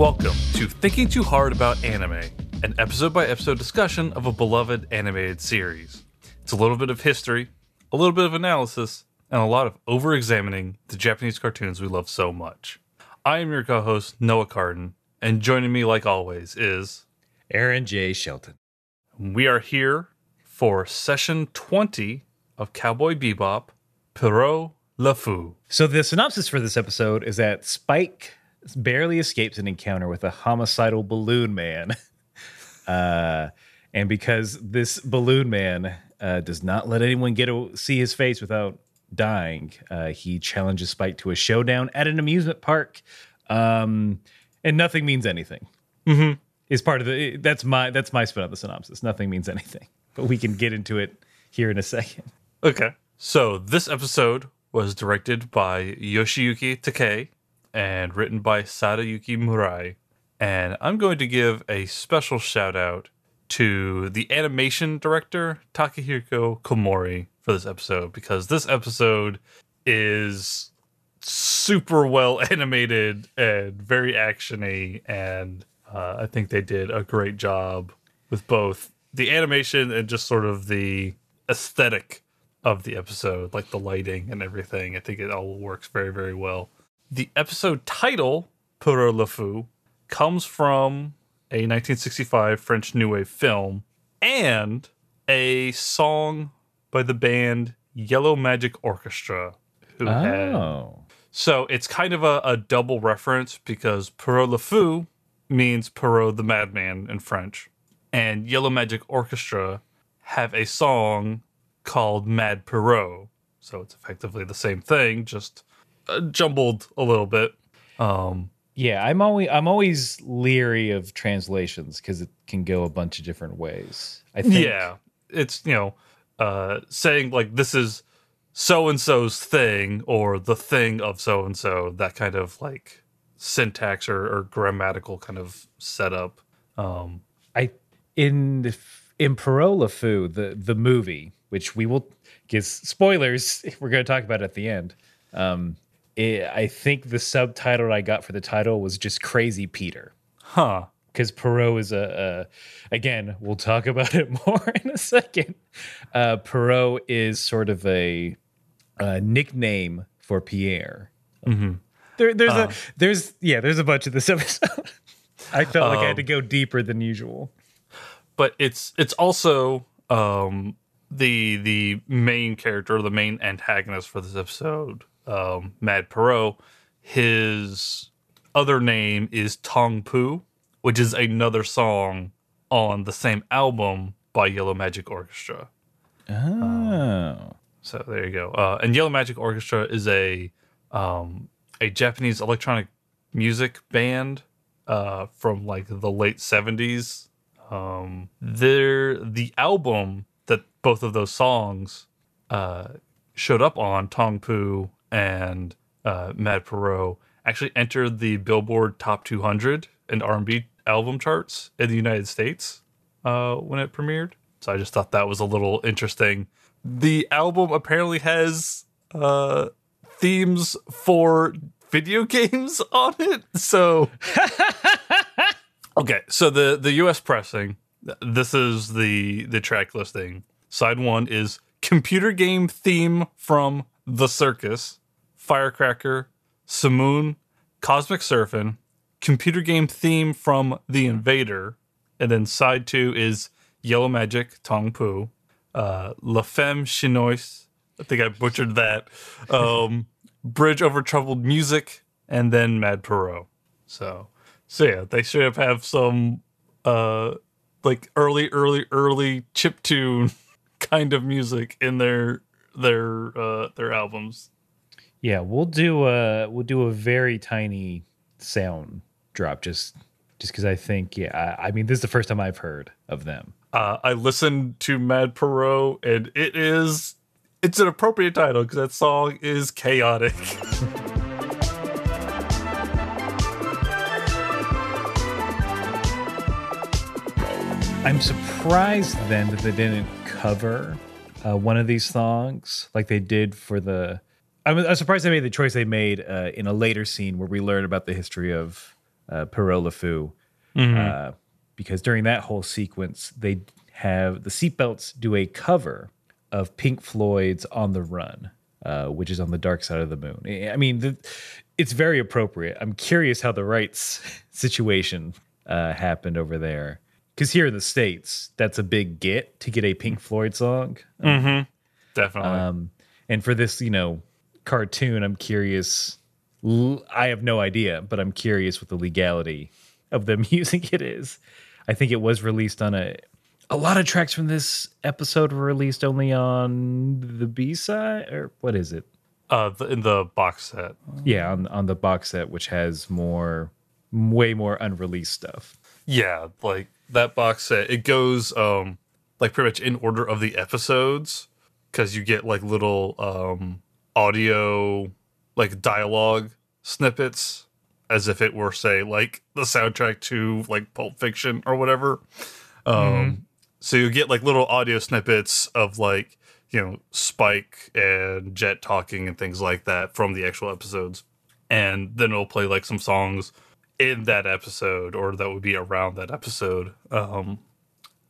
Welcome to Thinking Too Hard About Anime, an episode by episode discussion of a beloved animated series. It's a little bit of history, a little bit of analysis, and a lot of over examining the Japanese cartoons we love so much. I am your co host, Noah Carden, and joining me, like always, is Aaron J. Shelton. we are here for session 20 of Cowboy Bebop, Pierrot Le Fou. So the synopsis for this episode is that Spike barely escapes an encounter with a homicidal balloon man. uh, and because this balloon man uh, does not let anyone get to see his face without dying, uh, he challenges Spike to a showdown at an amusement park. Um, and nothing means anything. Mm-hmm. Is part of the that's my that's my spin on the synopsis. Nothing means anything, but we can get into it here in a second. Okay. So this episode was directed by Yoshiyuki Takei and written by Sadayuki Murai. And I'm going to give a special shout out to the animation director Takahiko Komori for this episode because this episode is super well animated and very actiony and uh, I think they did a great job with both the animation and just sort of the aesthetic of the episode, like the lighting and everything. I think it all works very, very well. The episode title, Pour le Fou, comes from a 1965 French New Wave film and a song by the band Yellow Magic Orchestra, who had Oh, so it's kind of a, a double reference because Pierrot le Fou means Pierrot the Madman in French. And Yellow Magic Orchestra have a song called Mad Pierrot. So it's effectively the same thing, just jumbled a little bit. Um, yeah. I'm always I'm always leery of translations because it can go a bunch of different ways. I think. yeah, it's, you know, uh, saying like this is so and so's thing or the thing of so and so, that kind of like syntax or, or grammatical kind of setup. Um, I in the in Pierrot le Fou, the the movie, which we will give spoilers. We're going to talk about at the end. Um, it, I think the subtitle I got for the title was just Crazy Peter huh. because Pierrot is a, a again we'll talk about it more in a second. Uh, Pierrot is sort of a, a nickname for Pierre. There, there's a there's yeah there's a bunch of this episode. I felt like I had to go deeper than usual. but it's it's also um the the main character the main antagonist for this episode um mad pierrot his other name is tong pu which is another song on the same album by yellow magic orchestra. Oh. so there you go. Uh and yellow magic orchestra is a um a japanese electronic music band uh from like the late 70s um they're the album that both of those songs uh showed up on tong pu and uh mad pierrot actually entered the billboard top 200 and r&b album charts in the united states uh when it premiered so i just thought that was a little interesting the album apparently has uh themes for video games on it so Okay, so the the U.S. pressing. This is the the track listing. Side one is computer game theme from The Circus, Firecracker, Simoon, Cosmic Surfin, computer game theme from The Invader, and then side two is Yellow Magic Tong Pu, uh, La Femme Chinoise. I think I butchered that. Um, Bridge over Troubled Music, and then Mad Pierrot. So, so yeah, they should have have some uh like early, early, early chip tune kind of music in their their uh their albums. Yeah, we'll do a we'll do a very tiny sound drop just just because I think yeah I, I mean this is the first time I've heard of them. Uh, I listened to Mad Pierrot, and it is it's an appropriate title because that song is chaotic. I'm surprised then that they didn't cover uh, one of these songs like they did for the. I'm, I'm surprised they made the choice they made uh, in a later scene where we learn about the history of uh, Pierrot le Fou, uh, because during that whole sequence, they have the seatbelts do a cover of Pink Floyd's "On the Run," uh, which is on the dark side of the moon. I mean, the, it's very appropriate. I'm curious how the rights situation uh, happened over there, because here in the states, that's a big get to get a Pink Floyd song. Definitely. Um, and for this, you know, cartoon, I'm curious. I have no idea, but I'm curious what the legality of them using it is. I think it was released on a. A lot of tracks from this episode were released only on the B side, or what is it? uh, the, in the box set. Yeah, on on the box set, which has more, way more unreleased stuff. Yeah, like that box set. It goes um like pretty much in order of the episodes because you get like little um audio like dialogue snippets as if it were say like the soundtrack to like Pulp Fiction or whatever. Um so you get like little audio snippets of like you know Spike and Jet talking and things like that from the actual episodes. And then it'll play like some songs in that episode or that would be around that episode. Um,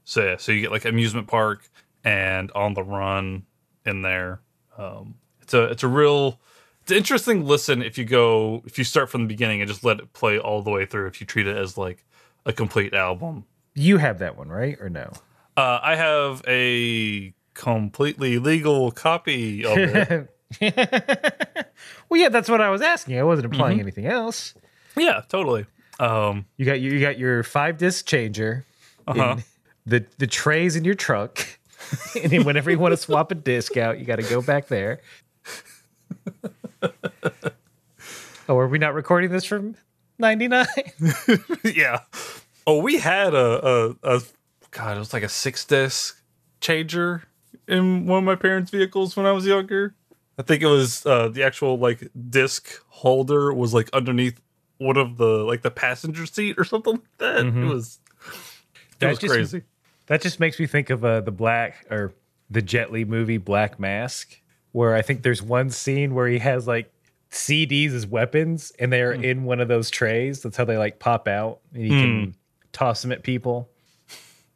so yeah, so you get like amusement park and on the run in there. Um, it's a it's a real it's an interesting listen if you go if you start from the beginning and just let it play all the way through. If you treat it as like a complete album. You have that one, right, or no? Uh, I have a completely legal copy of it. well, yeah, that's what I was asking. I wasn't implying anything else. yeah, totally. Um, You got you got your five disc changer, Uh-huh. in the the trays in your truck, and then whenever you want to swap a disc out, you got to go back there. oh, are we not recording this from '99? yeah. Oh, we had a, a a God, it was like a six disc changer in one of my parents' vehicles when I was younger. I think it was uh, the actual like disc holder was like underneath one of the like the passenger seat or something like that. It was That was just- crazy. That just makes me think of uh, the black or the Jet Li movie Black Mask, where I think there's one scene where he has like CDs as weapons, and they're in one of those trays. That's how they like pop out, and you can toss them at people.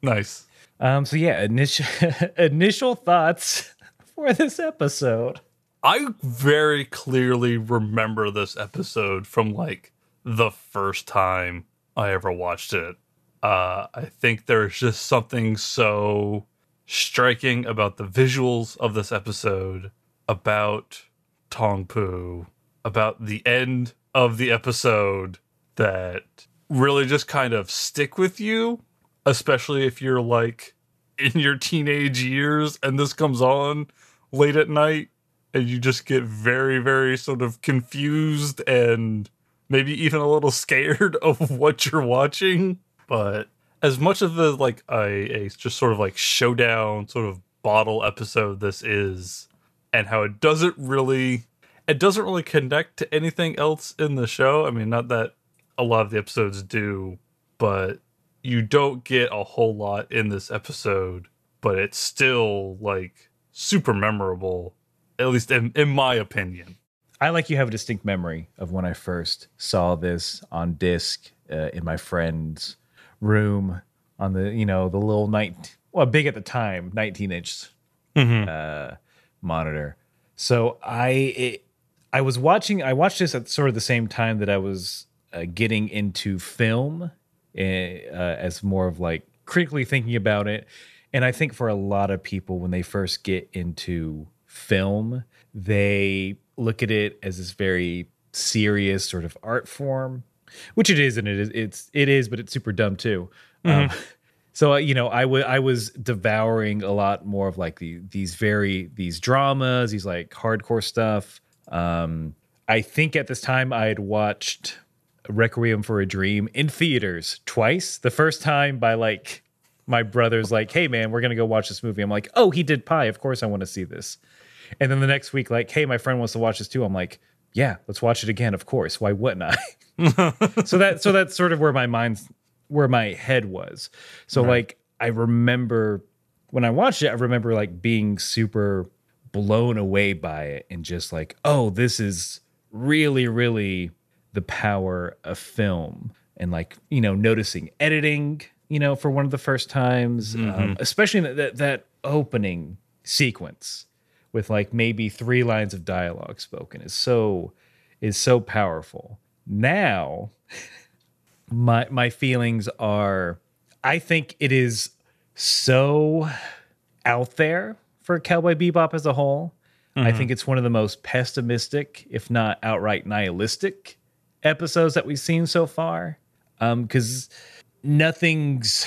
Nice. Um, so yeah, initial initial thoughts for this episode. I very clearly remember this episode from like the first time I ever watched it. Uh, I think there's just something so striking about the visuals of this episode, about Tong Poo, about the end of the episode that really just kind of stick with you, especially if you're like in your teenage years and this comes on late at night and you just get very very sort of confused and maybe even a little scared of what you're watching. But as much of the like a, a just sort of like showdown sort of bottle episode this is and how it doesn't really it doesn't really connect to anything else in the show. I mean not that a lot of the episodes do but you don't get a whole lot in this episode but it's still like super memorable at least in, in my opinion. I like you have a distinct memory of when I first saw this on disc uh, in my friend's room on the you know the little night well big at the time 19 inch uh, monitor. So I it, I was watching I watched this at sort of the same time that I was uh, getting into film uh, uh, as more of like critically thinking about it. And I think for a lot of people when they first get into film, they look at it as this very serious sort of art form, which it is, and it is it's it is, but it's super dumb too. Um, so uh, you know, I was devouring a lot more of like the these very these dramas, these like hardcore stuff. Um, I think at this time I had watched Requiem for a Dream in theaters twice. The first time by like my brother's like, "Hey man, we're gonna go watch this movie." I'm like, "Oh, he did Pi. Of course I want to see this." And then the next week, like, "Hey, my friend wants to watch this too." I'm like, "Yeah, let's watch it again. Of course. Why wouldn't I?" so that so that's sort of where my mind's where my head was. So like I remember when I watched it, I remember like being super blown away by it and just like, oh, this is really, really the power of film. and like you know noticing editing you know for one of the first times um, especially that, that that opening sequence with like maybe three lines of dialogue spoken is so is so powerful now my my feelings are i think it is so out there for cowboy bebop as a whole. I think it's one of the most pessimistic if not outright nihilistic episodes that we've seen so far. Um because nothing's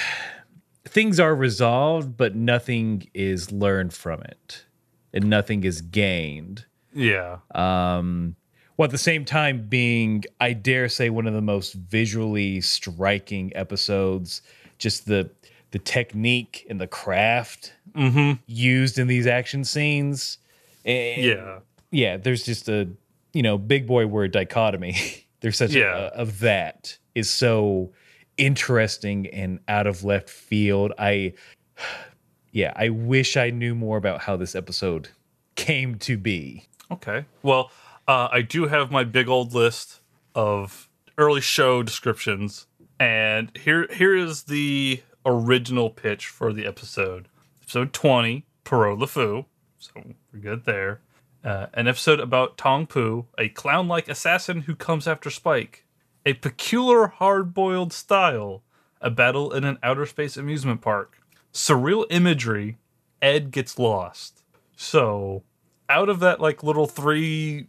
things are resolved but nothing is learned from it and nothing is gained. Yeah. um, while at the same time being, I dare say, one of the most visually striking episodes. Just the the technique and the craft mm-hmm. used in these action scenes. And yeah. yeah. There's just a you know big boy word dichotomy. there's such Yeah. a of that is so interesting and out of left field. I yeah, I wish I knew more about how this episode came to be. Okay. Well, uh, I do have my big old list of early show descriptions, and here here is the original pitch for the episode. Episode twenty, Pierrot Le Fou. So we're good there. Uh, an episode about Tong Pu, a clown-like assassin who comes after Spike. A peculiar hard-boiled style. A battle in an outer space amusement park. Surreal imagery. Ed gets lost. So out of that like little three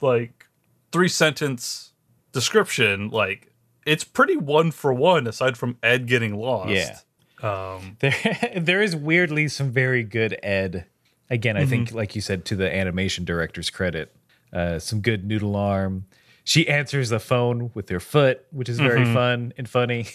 like three sentence description like it's pretty one for one aside from ed getting lost Yeah. um There, there is weirdly some very good Ed. Again, I think, like you said, to the animation director's credit, uh, some good noodle arm. She answers the phone with her foot, which is very fun and funny.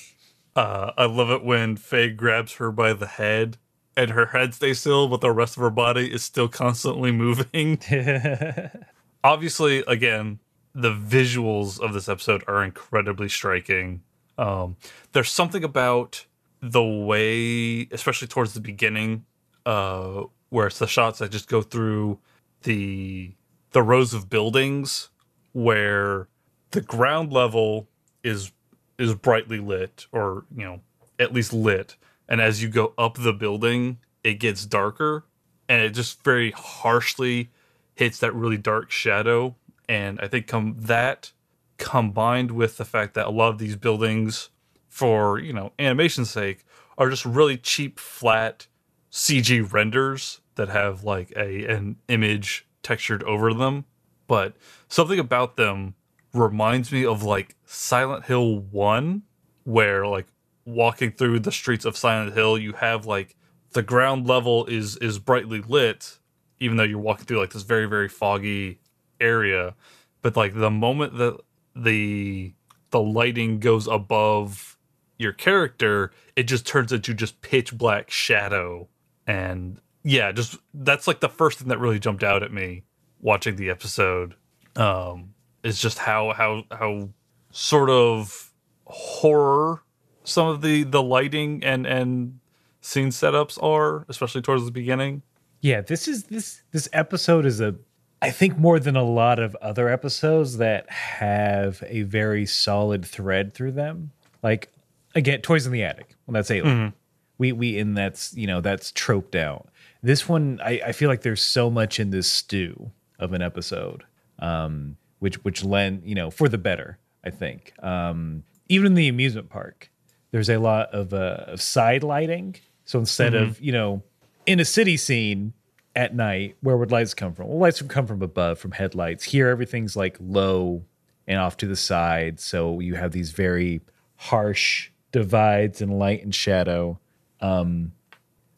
uh i love it when faye grabs her by the head and her head stays still but the rest of her body is still constantly moving obviously again the visuals of this episode are incredibly striking. Um there's something about the way especially towards the beginning uh where it's the shots that just go through the the rows of buildings where the ground level is is brightly lit or you know at least lit. And as you go up the building it gets darker and it just very harshly hits that really dark shadow. And i think that combined with the fact that a lot of these buildings for you know animation's sake are just really cheap flat cg renders that have like a an image textured over them. But something about them reminds me of like silent hill 1 where like walking through the streets of silent hill you have like the ground level is is brightly lit even though you're walking through like this very very foggy area but like the moment that the the lighting goes above your character it just turns into just pitch black shadow. And yeah just that's like the first thing that really jumped out at me watching the episode um is just how how how sort of horror some of the the lighting and and scene setups are especially towards the beginning yeah, this is this this episode is a I think more than a lot of other episodes that have a very solid thread through them. Like again, Toys in the Attic. Well, that's Alien. We we in that's you know that's troped out. This one, I, I feel like there's so much in this stew of an episode, um, which which lend you know for the better. I think um, even in the amusement park, there's a lot of uh, of side lighting. So instead of you know in a city scene at night, where would lights come from? Well, lights would come from above, from headlights. Here, everything's like low and off to the side. So you have these very harsh divides in light and shadow. Um,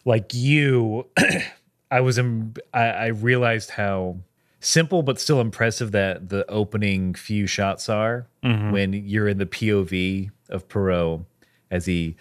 like you, I was, Im- I, I realized how simple but still impressive that the opening few shots are when you're in the POV of Pierrot as he,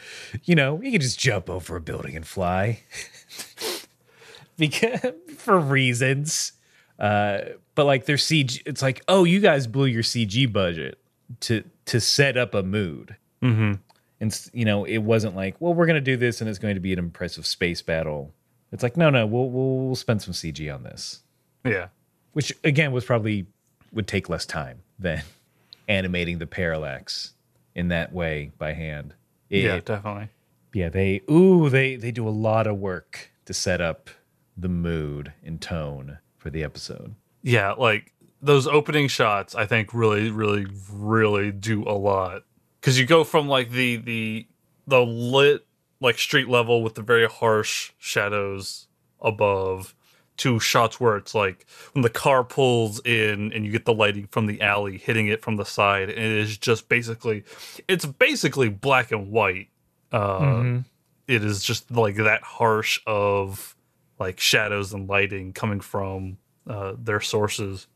you know, he can just jump over a building and fly because for reasons. Uh, but like their CG, it's like, oh, you guys blew your CG budget to to set up a mood. mm-hmm. And you know, it wasn't like, well, we're gonna do this and it's going to be an impressive space battle. It's like, no, no, we'll we'll, we'll spend some CG on this, yeah which again was probably would take less time than animating the parallax in that way by hand. It- yeah, definitely. Yeah, they ooh, they they do a lot of work to set up the mood and tone for the episode. Yeah, like those opening shots, I think really, really, really do a lot because you go from like the the the lit like street level with the very harsh shadows above to shots where it's like when the car pulls in and you get the lighting from the alley hitting it from the side and it is just basically it's basically black and white uh it is just like that harsh of like shadows and lighting coming from uh, their sources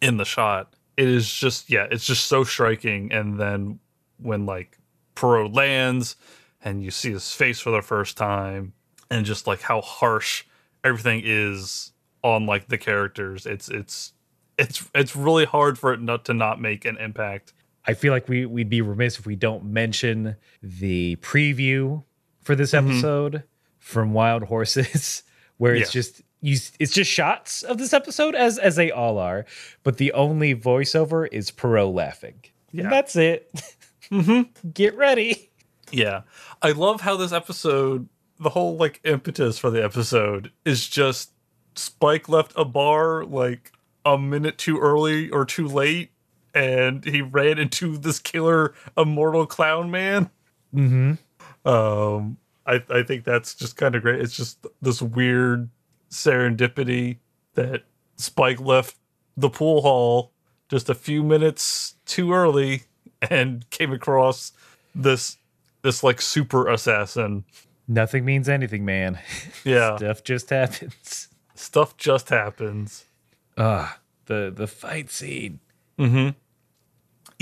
in the shot. It is just yeah, it's just so striking. And then when like Pierrot lands and you see his face for the first time, and just like how harsh everything is on like the characters, it's it's it's it's really hard for it not to not make an impact. I feel like we we'd be remiss if we don't mention the preview for this mm-hmm. episode from Wild Horses, where it's Yeah. just you. It's just shots of this episode, as as they all are, but the only voiceover is Pierrot laughing. Yeah. And that's it. Mm-hmm. Get ready. Yeah. I love how this episode, the whole like impetus for the episode is just Spike left a bar like a minute too early or too late and he ran into this killer immortal clown man. Mm-hmm. Um I I think that's just kind of great. It's just this weird serendipity that Spike left the pool hall just a few minutes too early and came across this this like super assassin. Nothing means anything, man. Yeah. Stuff just happens. Stuff just happens. Ah, the the fight scene.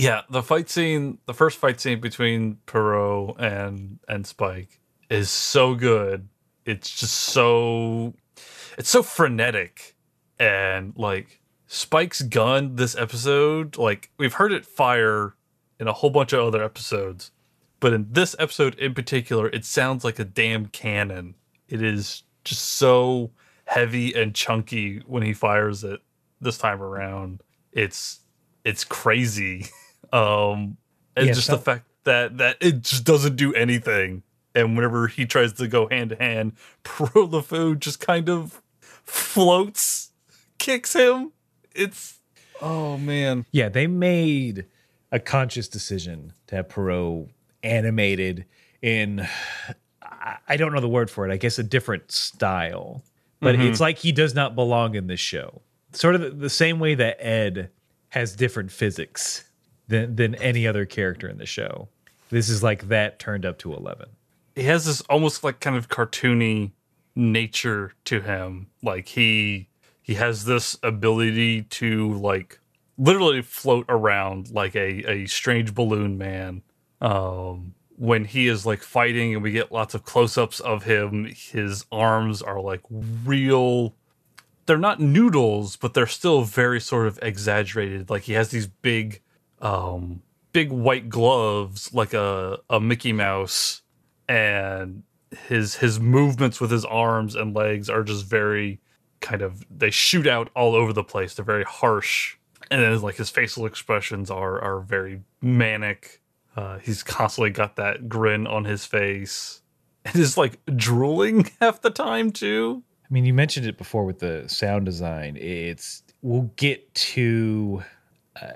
Yeah, the fight scene, the first fight scene between Pierrot and and Spike is so good. It's just so it's so frenetic and like Spike's gun this episode, like we've heard it fire in a whole bunch of other episodes, but in this episode in particular, it sounds like a damn cannon. It is just so heavy and chunky when he fires it this time around. It's it's crazy. Um and Yeah, just so- the fact that that it just doesn't do anything. And whenever he tries to go hand to hand, Pierrot Le Fou just kind of floats, kicks him. It's oh man. Yeah, they made a conscious decision to have Pierrot animated in I- don't know the word for it. I guess a different style. But it's like he does not belong in this show. Sort of the same way that Ed has different physics than than any other character in the show. This is like that turned up to 11. he has this almost like kind of cartoony nature to him like he he has this ability to like literally float around like a a strange balloon man um when he is like fighting and we get lots of close-ups of him his arms are like real they're not noodles but they're still very sort of exaggerated like he has these big um big white gloves like a a Mickey Mouse and his his movements with his arms and legs are just very kind of they shoot out all over the place. They're very harsh. And then like his facial expressions are are very manic. Uh he's constantly got that grin on his face. And is like drooling half the time too. I mean, you mentioned it before with the sound design. It's we'll get to uh,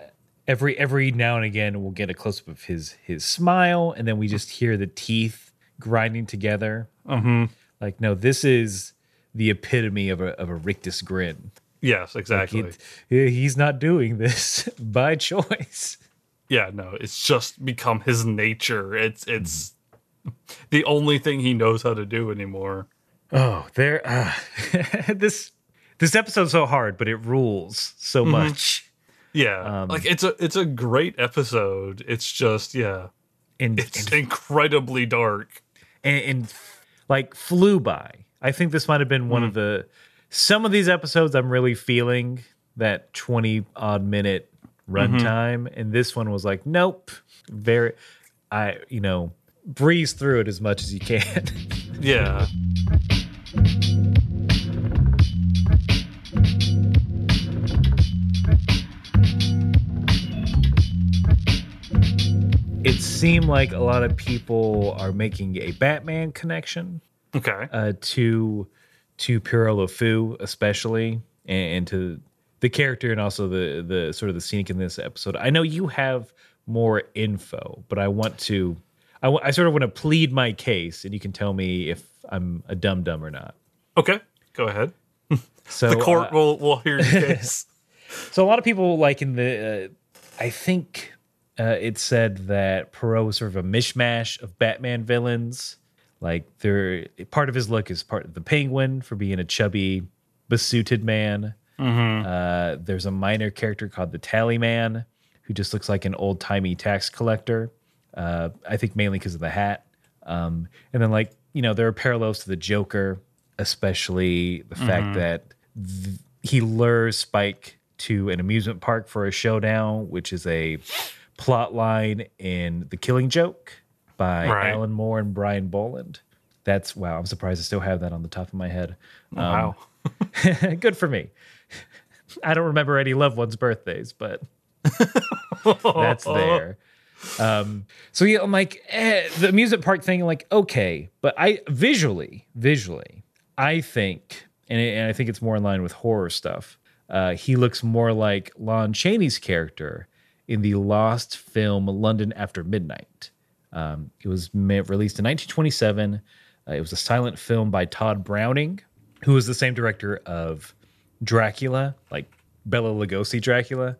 every every now and again we'll get a close up of his his smile, and then we just hear the teeth grinding together. mm-hmm Like, no, this is the epitome of a of a rictus grin. yes exactly It- he's not doing this by choice. yeah no it's just become his nature it's it's the only thing he knows how to do anymore Oh, there. Uh, this this episode's so hard, but it rules so much. Yeah, Um, like it's a it's a great episode. It's just yeah, And, it's and incredibly dark. and, and like flew by. I think this might have been one of the some of these episodes I'm really feeling that 20 odd minute runtime and this one was like nope very I you know breeze through it as much as you can. Yeah, it seemed like a lot of people are making a Batman connection Okay. uh, to to Pierrot Le Fou, especially, and, and to the character and also the the sort of the scenic in this episode. I know you have more info, but I want to. I, sort of want to plead my case, and you can tell me if I'm a dumb dum or not. Okay. Go ahead. So The court uh, will will hear your case. So a lot of people like in the, uh, I think uh, it said that Pierrot was sort of a mishmash of Batman villains. Like they're part of his look is part of the Penguin for being a chubby, besuited man. Uh, there's a minor character called the Tally Man who just looks like an old timey tax collector. Uh, I think mainly because of the hat. Um, and then like you know there are parallels to the Joker, especially the fact that th- he lures Spike to an amusement park for a showdown, which is a plot line in The Killing Joke by Right. Alan Moore and Brian Bolland. That's wow! I'm surprised I still have that on the top of my head. wow. Good for me. I don't remember any loved ones' birthdays, but that's there. Um, so yeah, I'm like eh, the amusement park thing. Like okay, but I visually, visually, I think, and, it, and I think it's more in line with horror stuff. Uh, he looks more like Lon Chaney's character in the lost film London After Midnight. Um, it was released in 1927. Uh, it was a silent film by Tod Browning, who was the same director of Dracula, like Bela Lugosi Dracula,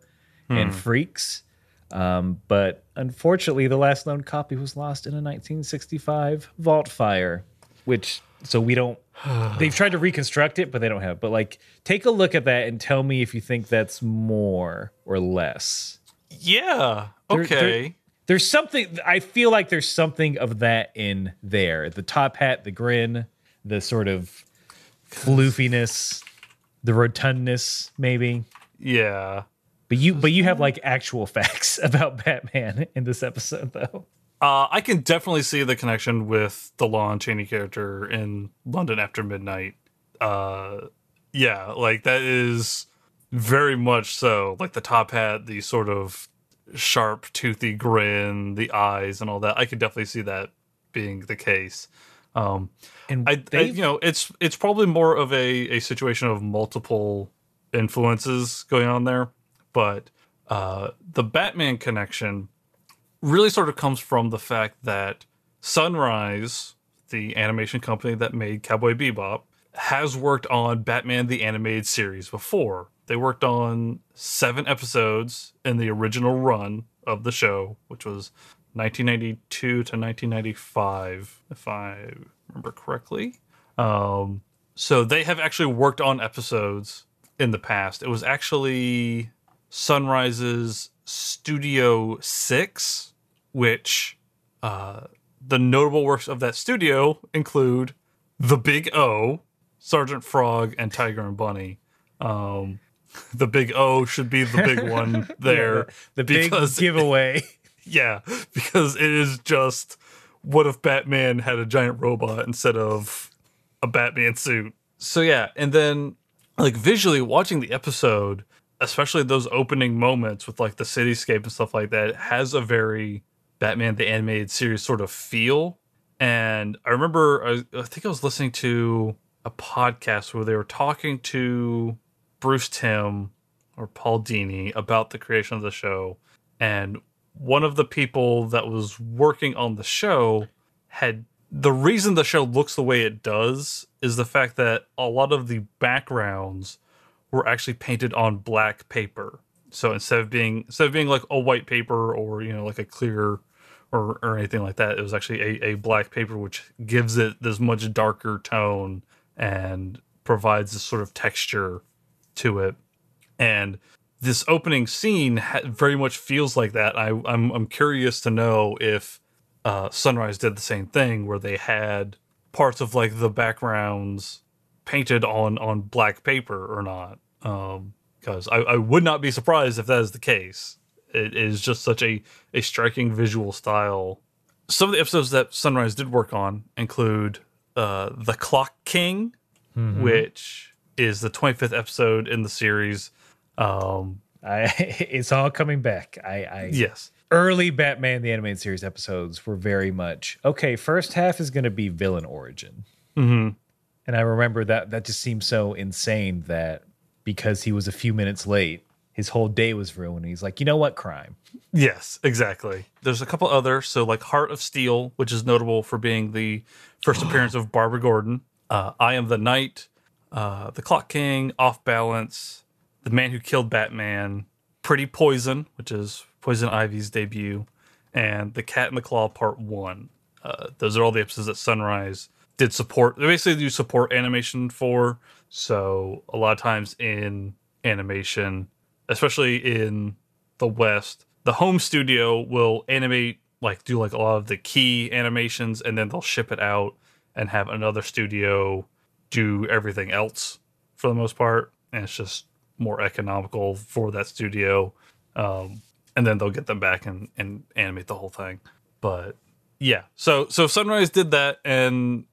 and Freaks. Um, but unfortunately, the last known copy was lost in a 1965 vault fire, which so we don't. they've tried to reconstruct it, but they don't have. But like, take a look at that and tell me if you think that's more or less. Yeah. There- Okay. there- there's something I feel like there's something of that in there. The top hat, the grin, the sort of floofiness, the rotundness, maybe. yeah. But you but you have like actual facts about Batman in this episode though. Uh, I can definitely see the connection with the Lon Chaney character in London After Midnight. Uh, yeah, like that is very much so. Like the top hat, the sort of sharp, toothy grin, the eyes, and all that. I could definitely see that being the case. Um, And I, I you know it's it's probably more of a a situation of multiple influences going on there, but uh, the Batman connection really sort of comes from the fact that Sunrise, the animation company that made Cowboy Bebop, has worked on Batman the Animated Series before. They worked on seven episodes in the original run of the show, which was 1992 to 1995, if I remember correctly. Um, so they have actually worked on episodes in the past. It was actually Sunrise's Studio 6, which uh, the notable works of that studio include The Big O, Sergeant Frog, and Tiger and Bunny. Um, the Big O should be the big one there. the big giveaway. yeah, because it is just what if Batman had a giant robot instead of a Batman suit? So yeah, and then like visually watching the episode, especially those opening moments with like the cityscape and stuff like that, has a very Batman the animated series sort of feel. And I remember I, I think I was listening to a podcast where they were talking to Bruce Timm or Paul Dini about the creation of the show. And one of the people that was working on the show had the reason the show looks the way it does is the fact that a lot of the backgrounds were actually painted on black paper. So instead of being instead of being like a white paper or you know like a clear or or anything like that, it was actually a, a black paper which gives it this much darker tone and provides this sort of texture to it. And this opening scene very much feels like that. I, I'm I'm curious to know if uh, Sunrise did the same thing, where they had parts of like the backgrounds painted on on black paper or not. Because I, I would not be surprised if that is the case. It is just such a a striking visual style. Some of the episodes that Sunrise did work on include uh, the Clock King, which is the 25th episode in the series. Um, I, it's all coming back. I, I Yes. early Batman the animated series episodes were very much okay. First half is going to be villain origin, hmm and I remember that that just seemed so insane that because he was a few minutes late, his whole day was ruined. He's like, you know what, crime. Yes, exactly. There's a couple other, so like Heart of Steel, which is notable for being the first appearance of Barbara Gordon. Uh, I Am the Night, uh, The Clock King, Off Balance, The Man Who Killed Batman, Pretty Poison, which is Poison Ivy's debut, and The Cat and the Claw Part One. Uh, those are all the episodes that Sunrise did support. They basically do support animation for. So a lot of times in animation, especially in the West, the home studio will animate like do like a lot of the key animations and then they'll ship it out and have another studio do everything else for the most part and it's just more economical for that studio. Um, and then they'll get them back and, and animate the whole thing. But yeah. So so sunrise did that and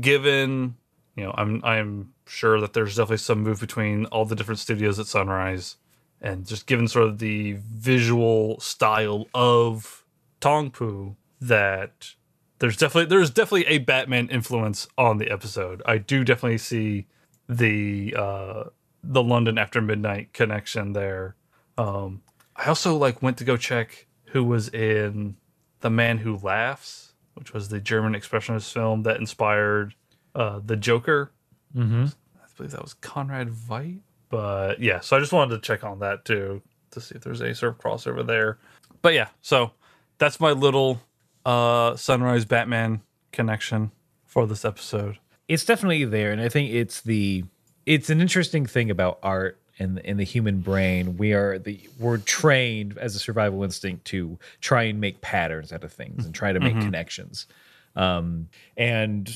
given you know i'm i'm sure that there's definitely some move between all the different studios at sunrise and just given sort of the visual style of Tongpu that there's definitely there's definitely a Batman influence on the episode. I do definitely see the uh the London after midnight connection there. Um I also like went to go check who was in The Man Who Laughs, which was the German expressionist film that inspired uh the Joker. Mm-hmm. I believe that was Conrad Veidt. But yeah, so I just wanted to check on that too to see if there's any sort of crossover there. But yeah, so that's my little uh Sunrise Batman connection for this episode. It's definitely there, and I think it's the it's an interesting thing about art and in the human brain. We are the we're trained as a survival instinct to try and make patterns out of things and try to make connections. Um, and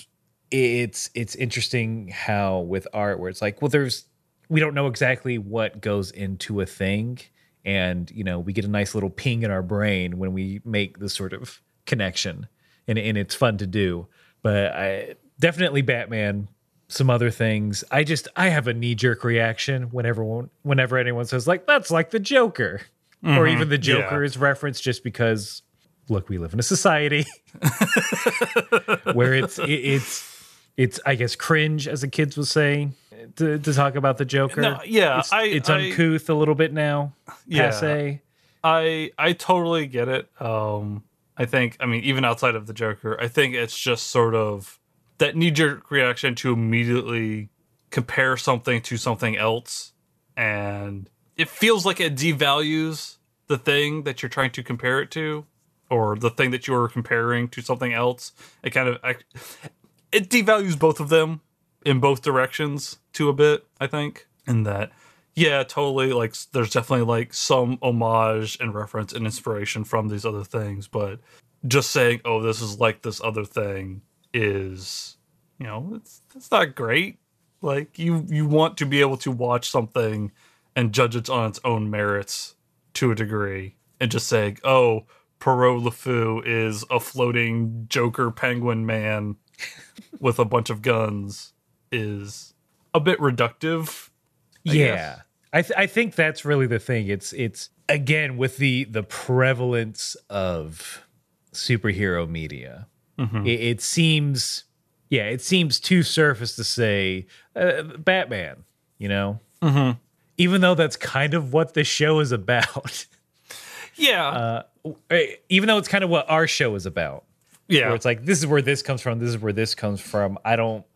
it's it's interesting how with art where it's like, well, there's we don't know exactly what goes into a thing. And you know we get a nice little ping in our brain when we make this sort of connection. And, and it's fun to do. But i definitely batman some other things. I just i have a knee-jerk reaction whenever whenever anyone says like that's like the joker. Or mm-hmm. even the joker yeah. is referenced just because look we live in a society where it's it, it's it's i guess cringe as the kids would say to, to talk about the joker No, yeah, it's, I- it's I- uncouth a little bit now Yeah. passe I I totally get it. Um I think I mean even outside of the Joker, I think it's just sort of that knee jerk reaction to immediately compare something to something else and it feels like it devalues the thing that you're trying to compare it to or the thing that you're comparing to something else. It kind of it devalues both of them in both directions to a bit, I think. In that, yeah, totally. Like, there's definitely like some homage and reference and inspiration from these other things, but just saying, "Oh, this is like this other thing," is, you know, it's it's not great. Like, you you want to be able to watch something and judge it on its own merits to a degree, and just saying, "Oh." Pierrot Le Fou is a floating Joker penguin man with a bunch of guns is a bit reductive. I yeah guess. I, th- I think that's really the thing it's it's again with the the prevalence of superhero media Mm-hmm. it, it seems yeah it seems too surface to say uh, batman you know Mm-hmm. even though that's kind of what the show is about Yeah, Eh, even though it's kind of what our show is about yeah, where it's like this is where this comes from this is where this comes from i don't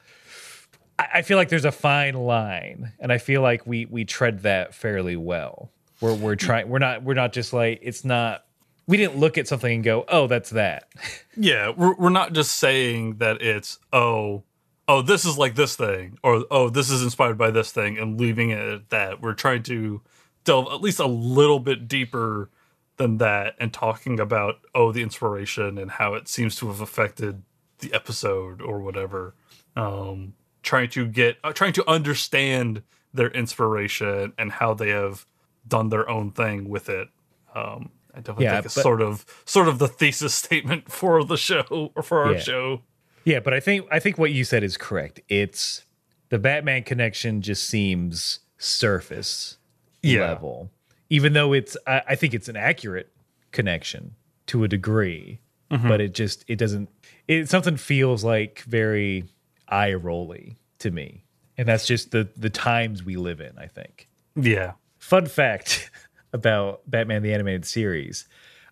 i, I feel like there's a fine line and i feel like we we tread that fairly well we're we're trying we're not we're not just like it's not we didn't look at something and go oh that's that yeah. We're we're not just saying that it's oh oh this is like this thing or oh this is inspired by this thing and leaving it at that. We're trying to delve at least a little bit deeper than that and talking about oh the inspiration and how it seems to have affected the episode or whatever. Um, trying to get uh, trying to understand their inspiration and how they have done their own thing with it. Um, I definitely Yeah, think it's but- sort of sort of the thesis statement for the show or for our Yeah. show. yeah but i think i think what you said is correct it's the batman connection just seems surface Yeah. level even though it's I, I think it's an accurate connection to a degree, but it just it doesn't. It something feels like very eye rolly to me, and that's just the the times we live in. I think. Yeah. Fun fact about Batman the Animated Series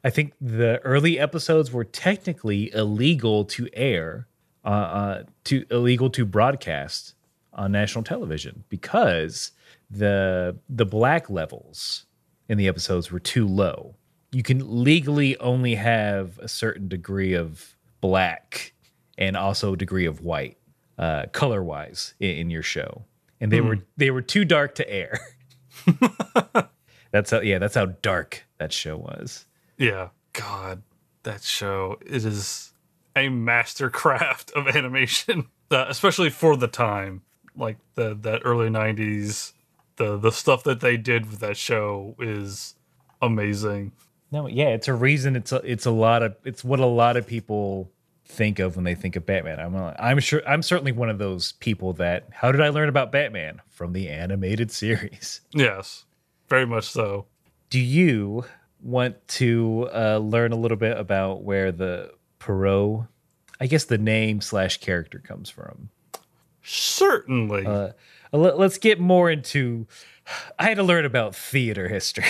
I think the early episodes were technically illegal to air, uh, uh, to illegal to broadcast on national television because the the black levels in the episodes were too low. You can legally only have a certain degree of black and also a degree of white, uh, color wise, in, in your show, and they were they were too dark to air. that's how yeah, that's how dark that show was. Yeah. God, that show it is a mastercraft of animation, uh, especially for the time, like the that early '90s. The the stuff that they did with that show is amazing. No, yeah, it's a reason. It's a, it's a lot of it's what a lot of people think of when they think of Batman. I'm I'm sure I'm certainly one of those people that. How did I learn about Batman from the animated series? Yes, very much so. Do you want to uh, learn a little bit about where the Pierrot, I guess the name slash character comes from? Certainly. Uh, let- let's get more into. I had to learn about theater history.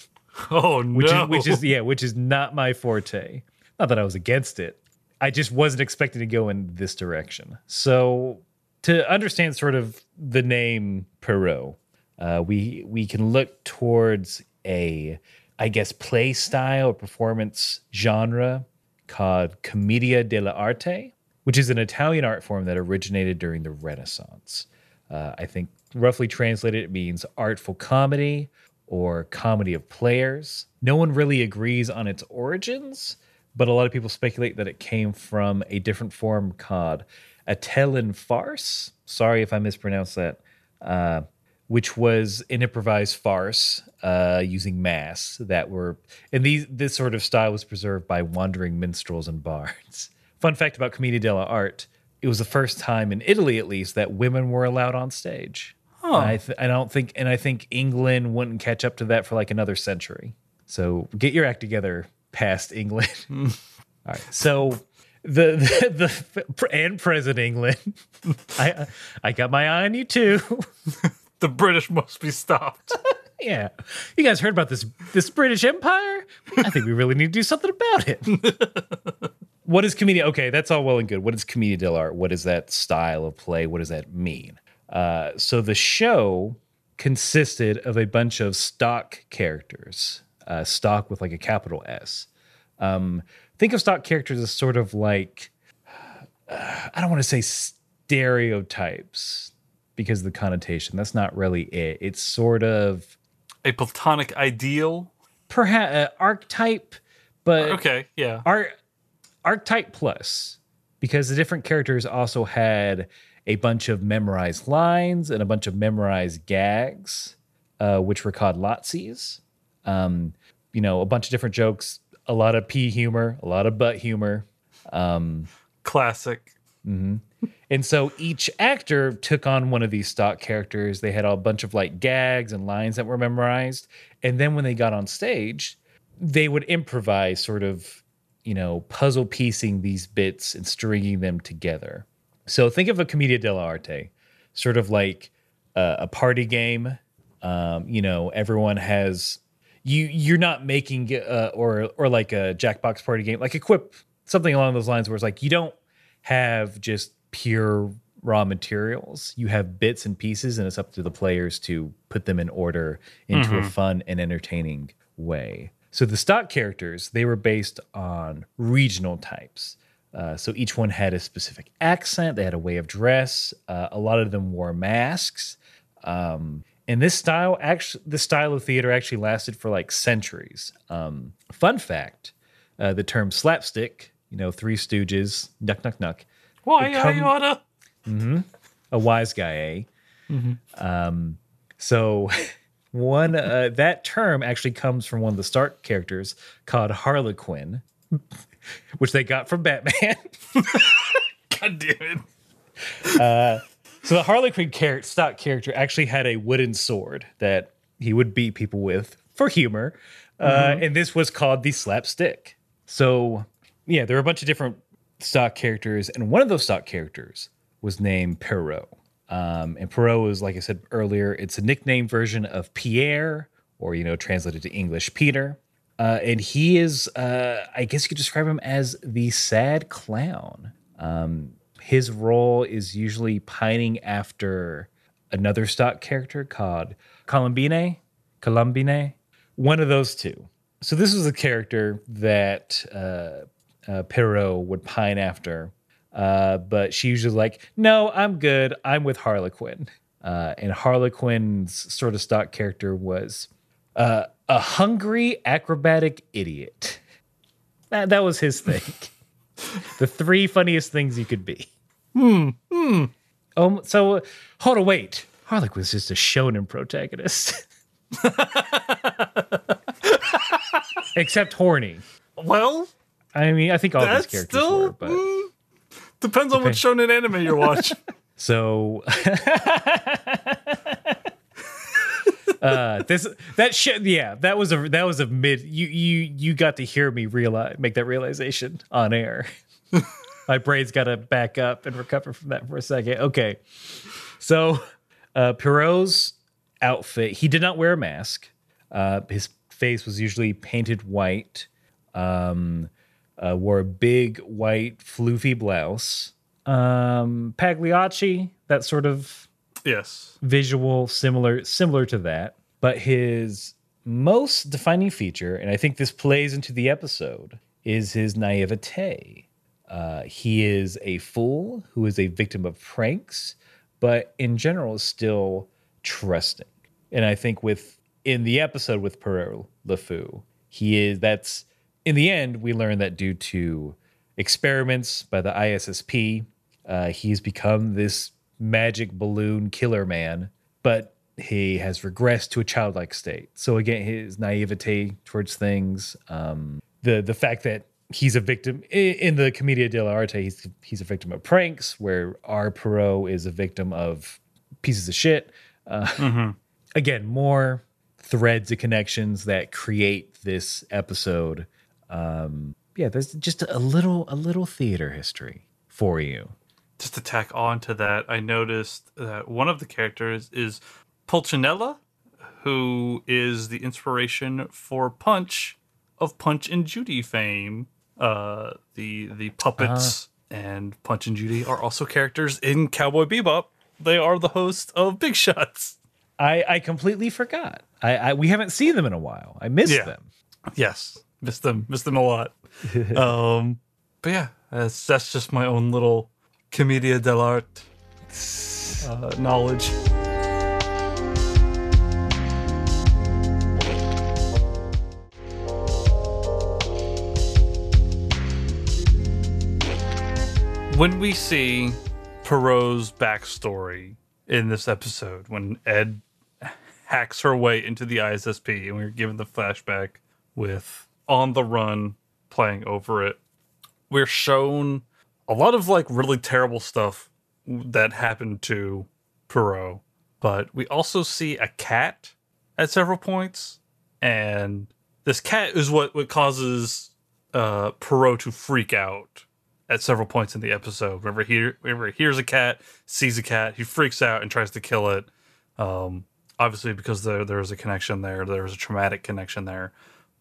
oh no. which is which is yeah, which is not my forte. Not that I was against it. I just wasn't expecting to go in this direction. So to understand sort of the name Pierrot, uh, we we can look towards a I guess play style or performance genre called commedia dell'arte, which is an Italian art form that originated during the Renaissance. Uh, I think roughly translated, it means artful comedy or comedy of players. No one really agrees on its origins, but a lot of people speculate that it came from a different form called Atellan farce. Sorry if I mispronounced that. Uh, which was an improvised farce uh, using masks that were, and these this sort of style was preserved by wandering minstrels and bards. Fun fact about Commedia dell'arte: it was the first time in Italy, at least, that women were allowed on stage. Huh. I, th- I don't think, and I think England wouldn't catch up to that for like another century. So get your act together, past England. All right, so the the, the and present England. I I got my eye on you too. the British must be stopped. yeah, you guys heard about this this British Empire? I think we really need to do something about it. what is commedia? Okay, that's all well and good. What is commedia dell'arte? What is that style of play? What does that mean? Uh, so the show consisted of a bunch of stock characters, uh, stock with like a capital S. Um, think of stock characters as sort of like uh, I don't want to say stereotypes because of the connotation. That's not really it. It's sort of A platonic ideal. perhaps uh, archetype, but Okay, yeah. Ar- archetype plus because the different characters also had a bunch of memorized lines and a bunch of memorized gags, uh, which were called lazzi. Um, you know, a bunch of different jokes, a lot of pee humor, a lot of butt humor. Classic. And so each actor took on one of these stock characters. They had a bunch of like gags and lines that were memorized. And then when they got on stage, they would improvise, sort of, you know, puzzle piecing these bits and stringing them together. So think of a commedia dell'arte, sort of like uh, a party game. Um, you know, everyone has you. You're not making uh, or or like a Jackbox party game, like equip something along those lines, where it's like you don't have just pure raw materials. You have bits and pieces, and it's up to the players to put them in order into a fun and entertaining way. So the stock characters they were based on regional types. Uh, so each one had a specific accent. They had a way of dress. Uh, a lot of them wore masks. Um, and this style, actually, this style of theater actually lasted for like centuries. Um, fun fact: uh, the term slapstick, you know, Three Stooges, Nuck Nuck Nuck, Why come- I oughta? a wise guy, eh? Um, so one uh, that term actually comes from one of the Stark characters called Harlequin, which they got from Batman. God damn it. So the Harlequin char- stock character actually had a wooden sword that he would beat people with for humor. Uh, and this was called the slapstick. So, yeah, there were a bunch of different stock characters, and one of those stock characters was named Pierrot. Um, and Pierrot is, like I said earlier, it's a nickname version of Pierre, or you know, translated to English, Peter. Uh, and he is, uh, I guess you could describe him as the sad clown. Um, his role is usually pining after another stock character called Columbine, Columbine, one of those two. So this was a character that uh, uh, Pierrot would pine after, uh, but she usually like, no, I'm good. I'm with Harlequin. Uh, and Harlequin's sort of stock character was uh, a hungry acrobatic idiot. That, that was his thing. the three funniest things you could be. Hmm. Hmm. Um. So hold on. Wait. Harlequin was just a shonen protagonist. Except horny. Well, I mean, I think all these characters still were, but mm, depends on what shonen anime you're watching. so uh this that shit yeah that was a that was a mid you you you got to hear me realize make that realization on air my brain's got to back up and recover from that for a second. Okay. So uh Pierrot's outfit he did not wear a mask. Uh his face was usually painted white. Um uh, wore a big white floofy blouse. Um pagliacci that sort of yes. visual similar similar to that. But his most defining feature and i think this plays into the episode is his naivete uh, he is a fool who is a victim of pranks but in general is still trusting and i think with in the episode with Perot LeFou, he is that's in the end we learn that due to experiments by the ISSP, uh, he's become this magic balloon killer man, but he has regressed to a childlike state. So again, his naivete towards things, um, the the fact that he's a victim in the Commedia dell'arte, he's he's a victim of pranks, where our Pierrot is a victim of pieces of shit. Uh, Again, more threads and connections that create this episode. Um, yeah, there's just a little a little theater history for you. Just to tack on to that, I noticed that one of the characters is Pulcinella, who is the inspiration for Punch of Punch and Judy fame. Uh, the the puppets and Punch and Judy are also characters in Cowboy Bebop. They are the host of Big Shots. I, I completely forgot. I, I we haven't seen them in a while. I missed Yeah. them. Yes, missed them, missed them a lot. um, but yeah, that's that's just my own little commedia dell'arte uh, knowledge. When we see Pierrot's backstory in this episode, when Ed hacks her way into the ISSP, and we are given the flashback with On the Run playing over it. We're shown a lot of like really terrible stuff that happened to Pierrot, but we also see a cat at several points, and this cat is what what causes uh, Pierrot to freak out at several points in the episode. Whenever he whenever he hears a cat, sees a cat, he freaks out and tries to kill it. Um, obviously, because there there's a connection there, there's a traumatic connection there.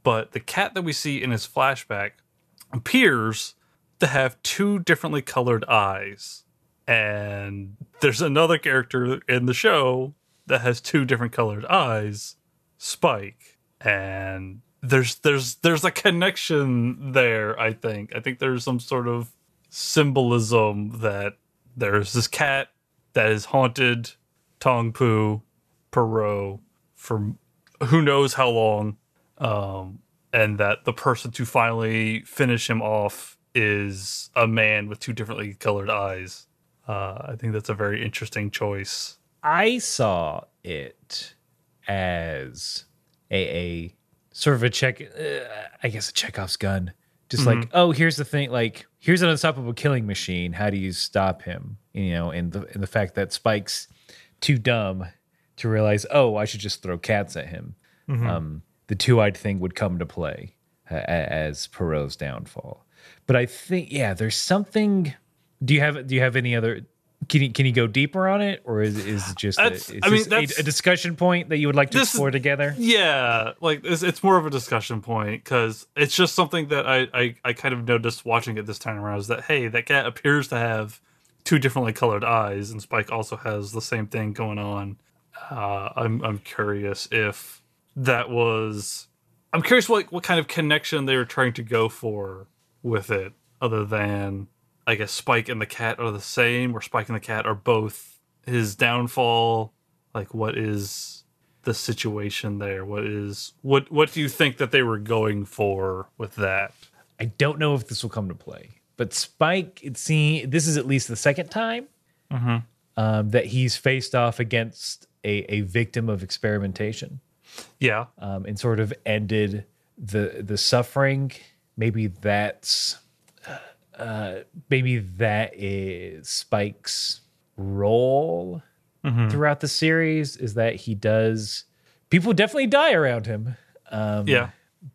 But the cat that we see in his flashback appears to have two differently colored eyes, and there's another character in the show that has two different colored eyes, Spike, and there's there's there's a connection there. I think I think there's some sort of symbolism that there's this cat that has haunted Tong Pu Pierrot for who knows how long, um, and that the person to finally finish him off is a man with two differently colored eyes. Uh, I think that's a very interesting choice. I saw it as a, a sort of a check, uh, I guess a Chekhov's gun. Just like, oh, here's the thing. Like, here's an unstoppable killing machine. How do you stop him? You know, and the and the fact that Spike's too dumb to realize, oh, I should just throw cats at him. Um, the two-eyed thing would come to play uh, as Pierrot's downfall. But I think yeah, there's something. Do you have do you have any other? Can you can you go deeper on it, or is is it just a, is I mean, a- that's- a, discussion point that you would like to This is- explore together? Yeah, like it's, it's more of a discussion point because it's just something that I, I I kind of noticed watching it this time around is that hey, that cat appears to have two differently colored eyes, and Spike also has the same thing going on. Uh, I'm I'm curious if that was. I'm curious what what kind of connection they were trying to go for with it, other than I guess Spike and the cat are the same, or Spike and the cat are both his downfall. Like, what is the situation there? What is what what do you think that they were going for with that? I don't know if this will come to play, but Spike, it seems this is at least the second time um, that he's faced off against a, a victim of experimentation Yeah. um, and sort of ended the the suffering. Maybe that's uh, maybe that is Spike's role throughout the series is that he does people definitely die around him. Um, Yeah.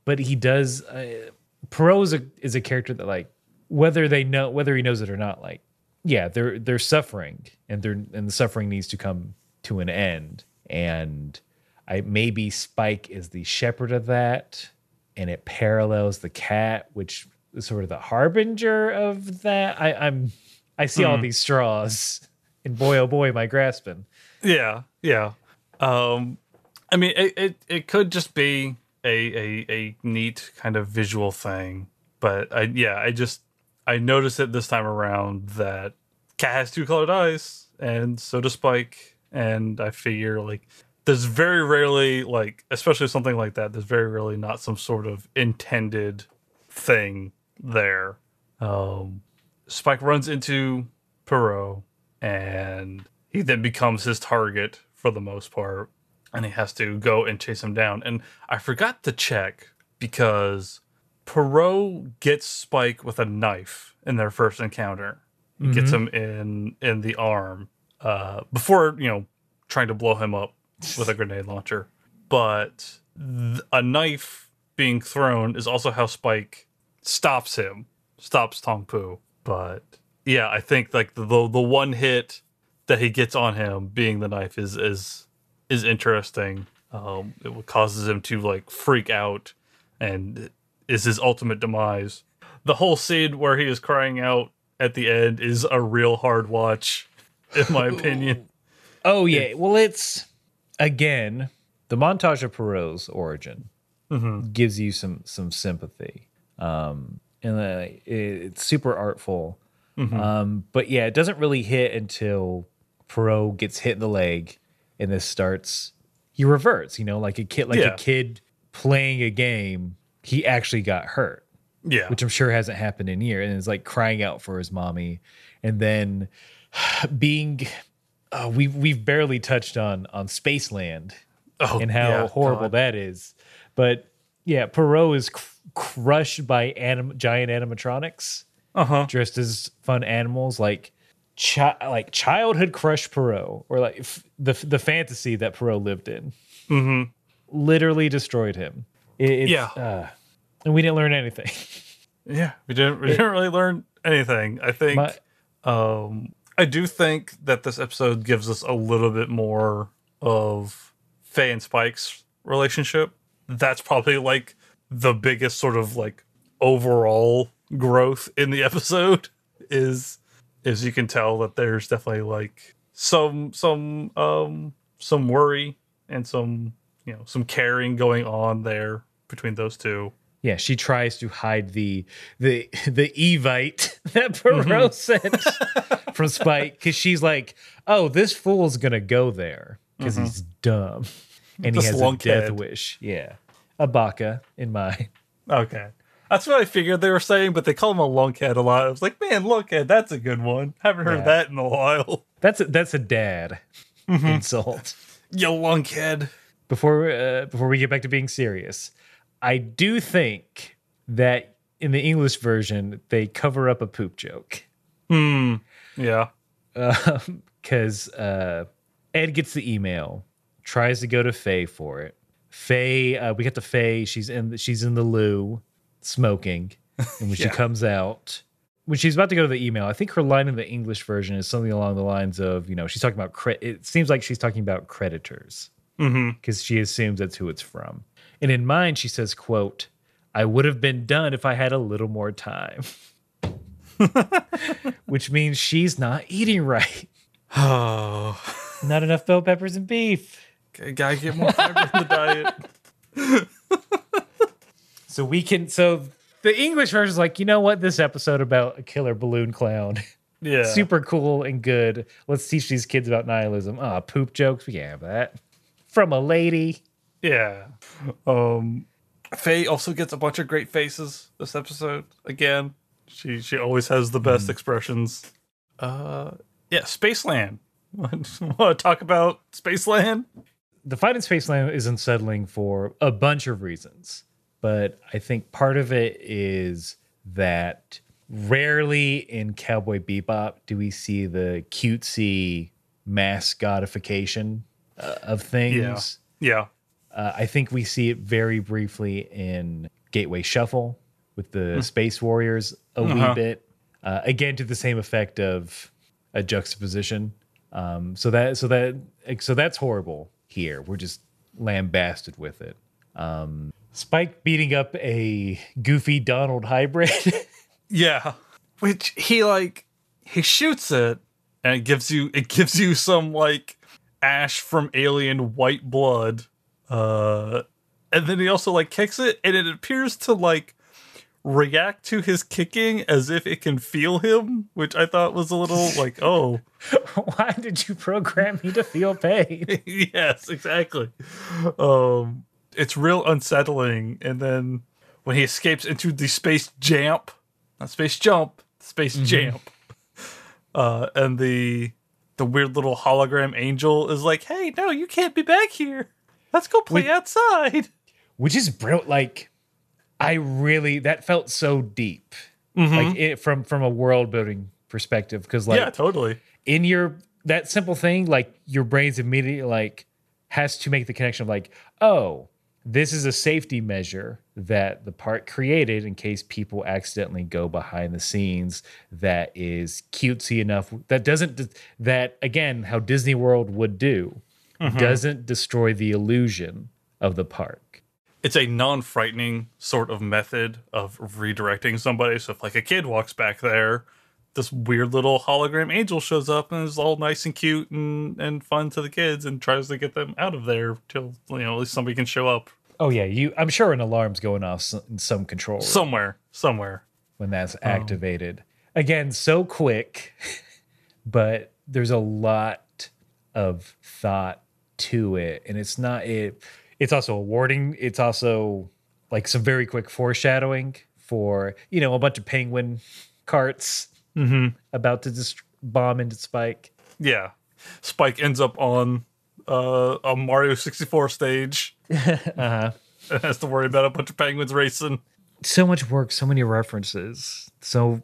but he does. Uh, Pierrot is a is a character that like whether they know whether he knows it or not. Like, yeah, they're they're suffering, and they're and the suffering needs to come to an end. And I maybe Spike is the shepherd of that, and it parallels the cat, which sort of the harbinger of that. I, I'm I see all these straws, and boy oh boy, I grasping. Yeah, yeah. Um, I mean, it, it, it could just be a, a a neat kind of visual thing, but I yeah, I just I noticed it this time around that cat has two colored eyes, and so does Spike, and I figure like there's very rarely like especially something like that. There's very rarely not some sort of intended thing there. Um, Spike runs into Pierrot, and he then becomes his target for the most part, and he has to go and chase him down. And I forgot to check because Pierrot gets Spike with a knife in their first encounter. He gets him in in the arm uh, before you know trying to blow him up with a grenade launcher. But th- a knife being thrown is also how Spike stops him, stops Tong Po. But yeah, I think like the, the one hit that he gets on him being the knife is is is interesting. Um, it causes him to like freak out and is his ultimate demise. The whole scene where he is crying out at the end is a real hard watch, in my opinion. Oh yeah. Well, it's again the montage of Pierrot's origin gives you some some sympathy, um, and uh, it, it's super artful. Um, but yeah, it doesn't really hit until Pierrot gets hit in the leg, and this starts. He reverts, you know, like a kid, like Yeah. a kid playing a game. He actually got hurt Yeah, which I'm sure hasn't happened in years, and is like crying out for his mommy, and then being uh, we've we've barely touched on on Spaceland oh, and how yeah, horrible God. that is, but yeah, Pierrot is cr- crushed by anim- giant animatronics Uh-huh. dressed as fun animals, like chi- like childhood crush Pierrot, or like f- the the fantasy that Pierrot lived in, Mhm. literally destroyed him. It, it's, Yeah. uh, and we didn't learn anything. Yeah, we didn't we didn't really learn anything. I think My- um I do think that this episode gives us a little bit more of Faye and Spike's relationship. That's probably like the biggest sort of like overall growth in the episode is is you can tell that there's definitely like some some um some worry and some you know some caring going on there between those two. Yeah, she tries to hide the the the evite that Pierrot sent from Spike because she's like, "Oh, this fool's gonna go there because he's dumb and he has a death lunkhead. wish." Yeah, a baka in my. Okay. That's what I figured they were saying, but they call him a lunkhead a lot. I was like, man, lunkhead, that's a good one. Haven't heard Yeah. that in a while. That's a, that's a dad insult. You lunkhead. Before uh, before we get back to being serious, I do think that in the English version they cover up a poop joke. Hmm. Yeah. because uh, Ed gets the email, tries to go to Faye for it. Faye, uh, we get to Faye. She's in. She's in the loo, smoking, and when she comes out, when she's about to go to the email, I think her line in the English version is something along the lines of, you know, she's talking about. Cre- it seems like she's talking about creditors Mm-hmm. because she assumes that's who it's from. And in mine, she says, "quote I would have been done if I had a little more time," which means she's not eating right. Oh, Not enough bell peppers and beef. Gotta get more fiber in the diet. So we can. So the English version is like, you know what? This episode about a killer balloon clown, Yeah. super cool and good. Let's teach these kids about nihilism. Ah, poop jokes. We can't have that from a lady. Yeah. Um Faye also gets a bunch of great faces this episode again. She she always has the best expressions. Uh yeah, Spaceland. Want to talk about Spaceland? The fight in Spaceland is unsettling for a bunch of reasons, but I think part of it is that rarely in Cowboy Bebop do we see the cutesy mascotification uh, of things. Yeah. Uh, I think we see it very briefly in Gateway Shuffle with the Space Warriors a Uh-huh. wee bit. Uh, again, to the same effect of a juxtaposition. Um, so that so that so that's horrible. Here, we're just lambasted with it. Um, Spike beating up a goofy Donald hybrid. Yeah. Which he like he shoots it and it gives you it gives you some like ash from alien white blood. Uh and then he also like kicks it and it appears to like react to his kicking as if it can feel him, which I thought was a little like, oh, Why did you program me to feel pain? yes, exactly. Um it's real unsettling and then when he escapes into the space jump, not space jump, space jump. Uh and the the weird little hologram angel is like, "Hey, no, you can't be back here. Let's go play outside." which is brilliant. Like, I really that felt so deep, mm-hmm. like it, from from a world building perspective. Because like yeah, totally. in your that simple thing, like your brain's immediately like has to make the connection of like, oh, this is a safety measure that the part created in case people accidentally go behind the scenes that is cutesy enough that doesn't that again how Disney World would do mm-hmm. doesn't destroy the illusion of the park. It's a non-frightening sort of method of redirecting somebody. So if like a kid walks back there, this weird little hologram angel shows up and is all nice and cute and, and fun to the kids and tries to get them out of there till you know at least somebody can show up Oh yeah, you. I'm sure an alarm's going off in some control room somewhere. Somewhere. when that's um, activated. Again, so quick, but there's a lot of thought to it, and it's not it. It's also a warning. It's also like some very quick foreshadowing for you know a bunch of penguin carts about to just bomb into Spike. Yeah. Spike ends up on uh, a Mario 64 stage. Uh-huh. and has to worry about a bunch of penguins racing. So much work, so many references. So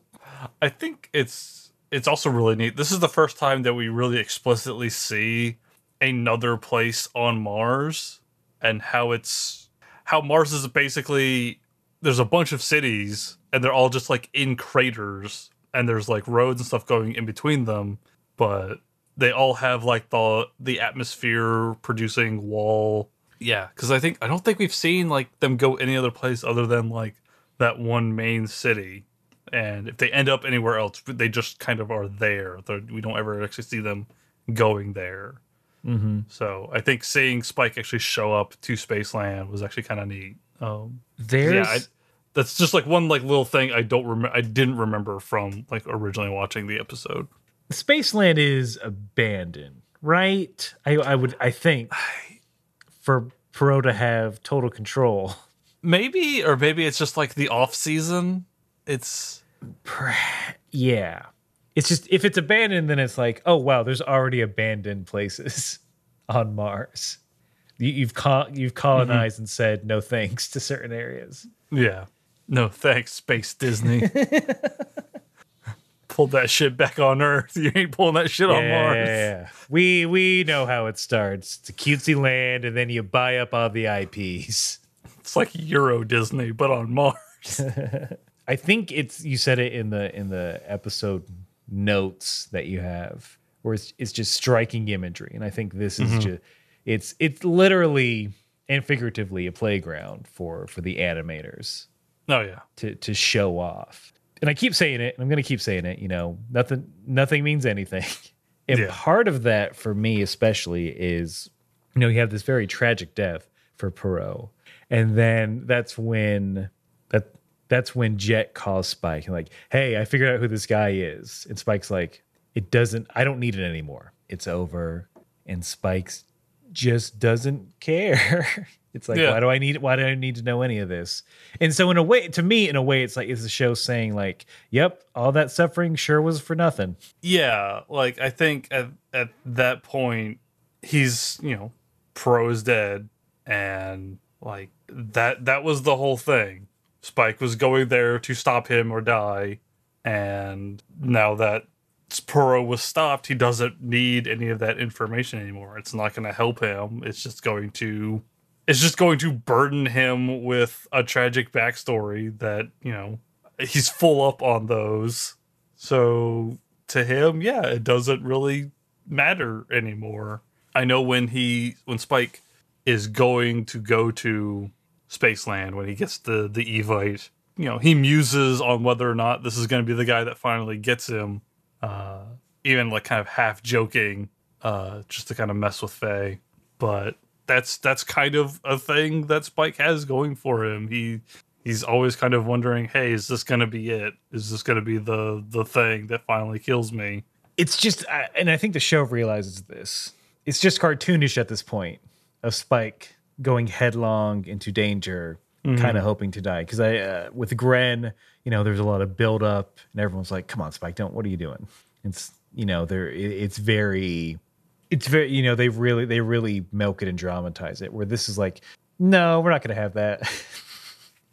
I think it's it's also really neat. This is the first time that we really explicitly see another place on Mars and how it's how Mars is basically there's a bunch of cities and they're all just like in craters and there's like roads and stuff going in between them, but they all have like the the atmosphere producing wall. Yeah, cuz I think I don't think we've seen like them go any other place other than like that one main city and if they end up anywhere else, they just kind of are there. They're, we don't ever actually see them going there. Mhm. So I think seeing Spike actually show up to Spaceland was actually kind of neat. Um, there's yeah, I, that's just like one like little thing I don't remember. I didn't remember from like originally watching the episode. Spaceland is abandoned, right? I, I would, I think, for Pierrot to have total control. Maybe or maybe it's just like the off season. It's Yeah, it's just if it's abandoned, then it's like, oh wow, there's already abandoned places on Mars. You, you've co- you've colonized mm-hmm. and said no thanks to certain areas. yeah. No thanks, Space Disney. pulled that shit back on Earth. You ain't pulling that shit on Mars. Yeah, we we know how it starts. It's a cutesy land, and then you buy up all the IPs. It's like Euro Disney, but on Mars. I think it's you said it in the in the episode notes that you have, where it's it's just striking imagery, and I think this is mm-hmm. just it's it's literally and figuratively a playground for for the animators oh yeah. to to show off. And I keep saying it, and I'm going to keep saying it. You know, nothing nothing means anything. And Yeah. part of that for me, especially, is you know you have this very tragic death for Pierrot, and then that's when that that's when Jet calls Spike and like, hey, I figured out who this guy is, and Spike's like, it doesn't, I don't need it anymore. It's over, and Spike's just doesn't care. It's like, Yeah. why do I need? Why do I need to know any of this? And so, in a way, to me, in a way, it's like it's the show saying, like, "Yep, all that suffering sure was for nothing." Yeah, like I think at at that point he's, you know, Pierrot is dead and like that that was the whole thing. Spike was going there to stop him or die and now that Spuro was stopped, he doesn't need any of that information anymore. It's not going to help him. It's just going to it's just going to burden him with a tragic backstory that, you know, he's full up on those. So to him, yeah, it doesn't really matter anymore. I know when he when Spike is going to go to Spaceland when he gets the the Evite, you know, he muses on whether or not this is going to be the guy that finally gets him. Uh, even like kind of half joking, uh, just to kind of mess with Faye. But that's that's kind of a thing that Spike has going for him. He he's always kind of wondering, hey, is this going to be it? Is this going to be the the thing that finally kills me? It's just, and I think the show realizes this. It's just cartoonish at this point of Spike going headlong into danger, kind of hoping to die. Because I, uh, with Gren, you know, there's a lot of build up, and everyone's like, "Come on, Spike, don't. What are you doing?" It's, you know, there. It, it's very, it's very, you know, they really, they really milk it and dramatize it. Where this is like, no, we're not going to have that.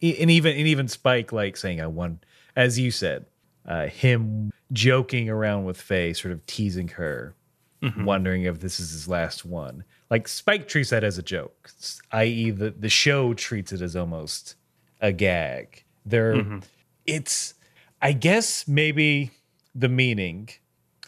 And even and even Spike like saying I won, as you said, uh, him joking around with Faye, sort of teasing her, wondering if this is his last one. Like Spike treats that as a joke, i.e., the the show treats it as almost a gag. There, mm-hmm. it's, I guess maybe the meaning.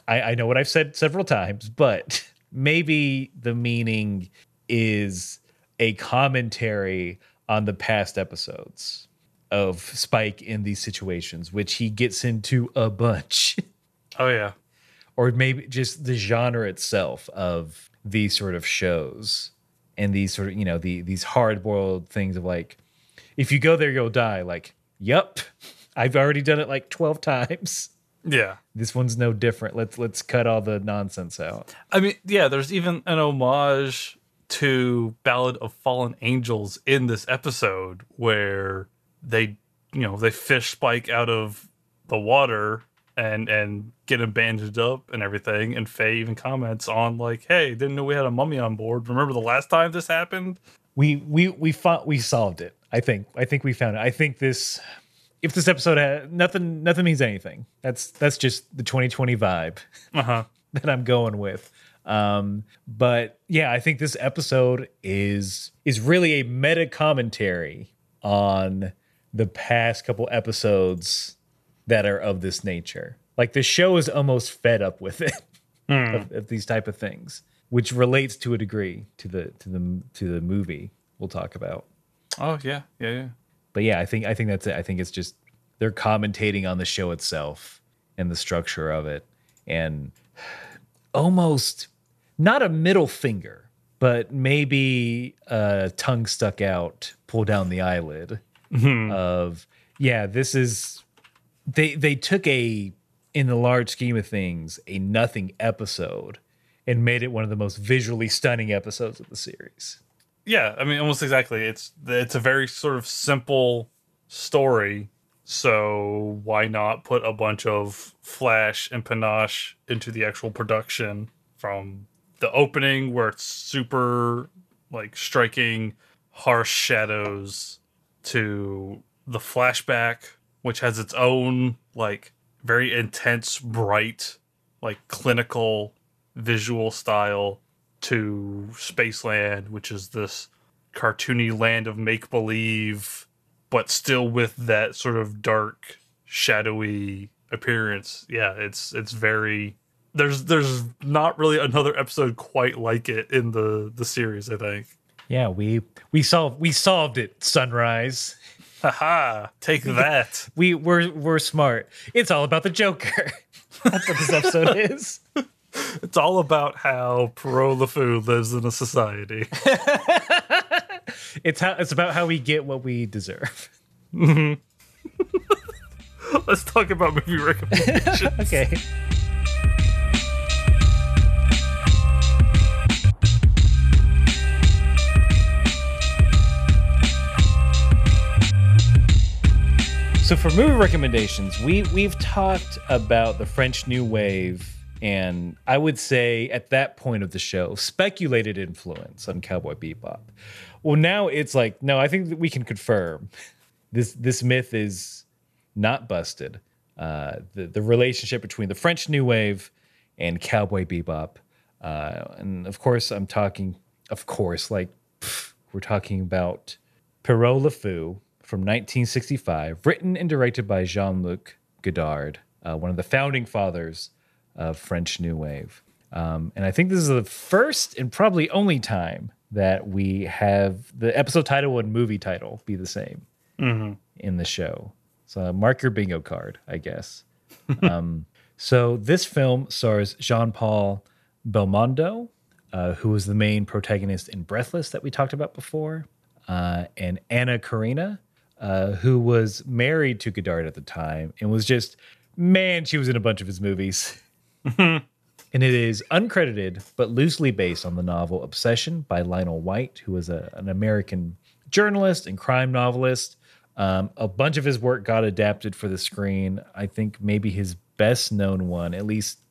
I, I know what I've said several times, but maybe the meaning is a commentary on the past episodes of Spike in these situations, which he gets into a bunch, Oh yeah, or maybe just the genre itself of these sort of shows and these sort of you know the these hard boiled things of like, if you go there, you'll die. Like, yep, I've already done it like twelve times. yeah. This one's no different. Let's let's cut all the nonsense out. I mean, yeah. There's even an homage to Ballad of Fallen Angels in this episode where they, you know, they fish Spike out of the water and and get him bandaged up and everything. And Faye even comments on like, "Hey, didn't know we had a mummy on board. Remember the last time this happened?" we we we fought we solved it i think i think we found it i think this if this episode had nothing nothing means anything that's that's just the 2020 vibe Uh huh. that i'm going with um but yeah i think this episode is is really a meta commentary on the past couple episodes that are of this nature. Like the show is almost fed up with it hmm. of, of these type of things which relates to a degree to the to the to the movie we'll talk about. Oh yeah, yeah, yeah. but yeah i think i think that's it. I think it's just they're commentating on the show itself and the structure of it and almost not a middle finger but maybe a tongue stuck out pull down the eyelid mm-hmm. of yeah this is they they took a in the large scheme of things a nothing episode and made it one of the most visually stunning episodes of the series Yeah, I mean, almost exactly. It's it's a very sort of simple story. So why not put a bunch of flash and panache into the actual production from the opening where it's super like striking harsh shadows to the flashback which has its own like very intense, bright, like clinical visual style to Spaceland, which is this cartoony land of make believe, but still with that sort of dark, shadowy appearance. Yeah, it's it's very there's there's not really another episode quite like it in the the series, I think. Yeah, we we solved we solved it, Sunrise. Haha, take that. we we're we're smart. It's all about the Joker. That's what this episode is. It's all about how Pierrot Le Fou lives in a society. it's how it's about how we get what we deserve. Mm-hmm. Let's talk about movie recommendations. okay. So for movie recommendations, we we've talked about the French New Wave and I would say at that point of the show, speculated influence on Cowboy Bebop. Well, now it's like, no, I think that we can confirm this this myth is not busted. Uh, the the relationship between the French New Wave and Cowboy Bebop, uh, and of course, I'm talking, of course, like pff, we're talking about Pierrot Le Fou from 1965, written and directed by Jean Luc Godard, uh, one of the founding fathers of French New Wave. Um, and I think this is the first and probably only time that we have the episode title and movie title be the same mm-hmm. in the show. So mark your bingo card, I guess. um, so this film stars Jean Paul Belmondo, uh, who was the main protagonist in Breathless that we talked about before, uh, and Anna Karina, uh, who was married to Godard at the time and was just, man, she was in a bunch of his movies. and it is uncredited, but loosely based on the novel Obsession by Lionel White, who was a, an American journalist and crime novelist. Um, a bunch of his work got adapted for the screen. I think maybe his best known one, at least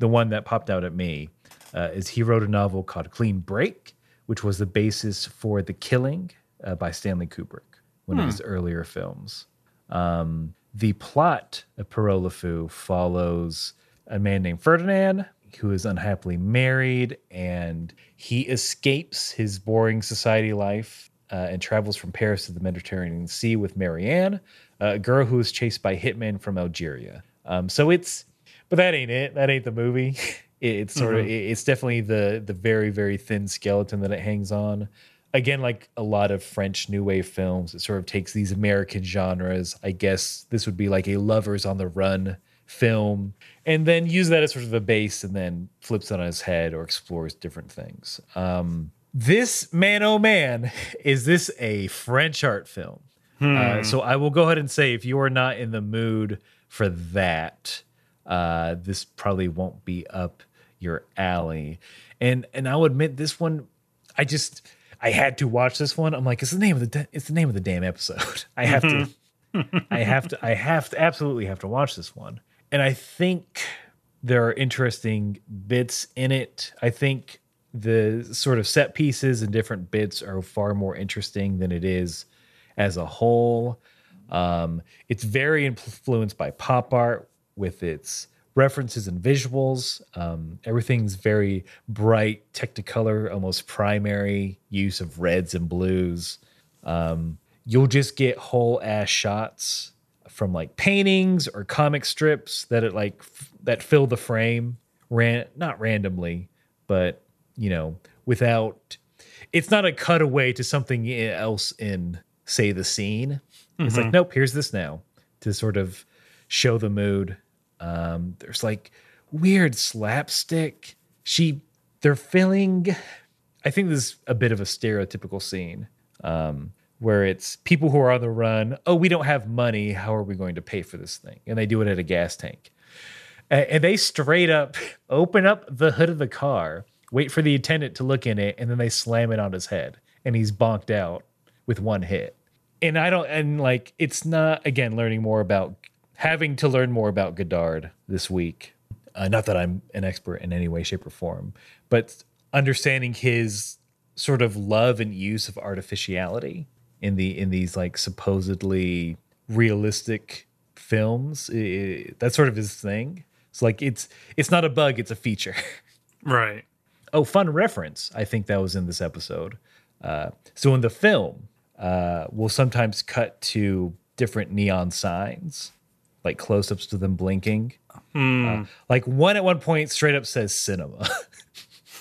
the one that popped out at me, uh, is he wrote a novel called Clean Break, which was the basis for The Killing uh, by Stanley Kubrick one hmm. of his earlier films. Um, the plot of Fou follows a man named Ferdinand who is unhappily married and he escapes his boring society life uh, and travels from Paris to the Mediterranean Sea with Marianne, a girl who is chased by hitmen from Algeria. Um, so it's, but that ain't it. That ain't the movie. it's sort mm-hmm. of, it's definitely the the very very thin skeleton that it hangs on again, like a lot of French New Wave films, it sort of takes these American genres. I guess this would be like a lovers on the run film, and then use that as sort of a base and then flips it on his head or explores different things. Um, this man, oh man, is this a French art film? Hmm. Uh, so I will go ahead and say if you are not in the mood for that, uh, this probably won't be up your alley. And and I'll admit this one, I just I had to watch this one. I'm like, it's the name of the it's the name of the damn episode. I have to I have to I have to absolutely have to watch this one. And I think there are interesting bits in it. I think the sort of set pieces and different bits are far more interesting than it is as a whole. Um, it's very influenced by pop art with its references and visuals. Um, everything's very bright, technicolor, almost primary use of reds and blues. Um, you'll just get whole ass shots from like paintings or comic strips that it like f- that fill the frame, ran not randomly, but you know, without. It's not a cutaway to something else in, say, the scene. Mm-hmm. It's like, mm-hmm. nope, here's this now to sort of show the mood um, there's like weird slapstick. She, they're filling. I think this is a bit of a stereotypical scene um, where it's people who are on the run. Oh, we don't have money. How are we going to pay for this thing? And they do it at a gas tank. And they straight up open up the hood of the car, wait for the attendant to look in it, and then they slam it on his head, and he's bonked out with one hit. And I don't, and like, it's not, again, learning more about having to learn more about Godard this week. Uh, not that I'm an expert in any way, shape, or form, but understanding his sort of love and use of artificiality in the in these like supposedly realistic films. I- that's sort of his thing. It's like it's it's not a bug, it's a feature. Right. oh, fun reference. I think that was in this episode. Uh, so in the film, uh, we'll sometimes cut to different neon signs, like close-ups to them blinking. Uh, like one at one point straight up says cinema.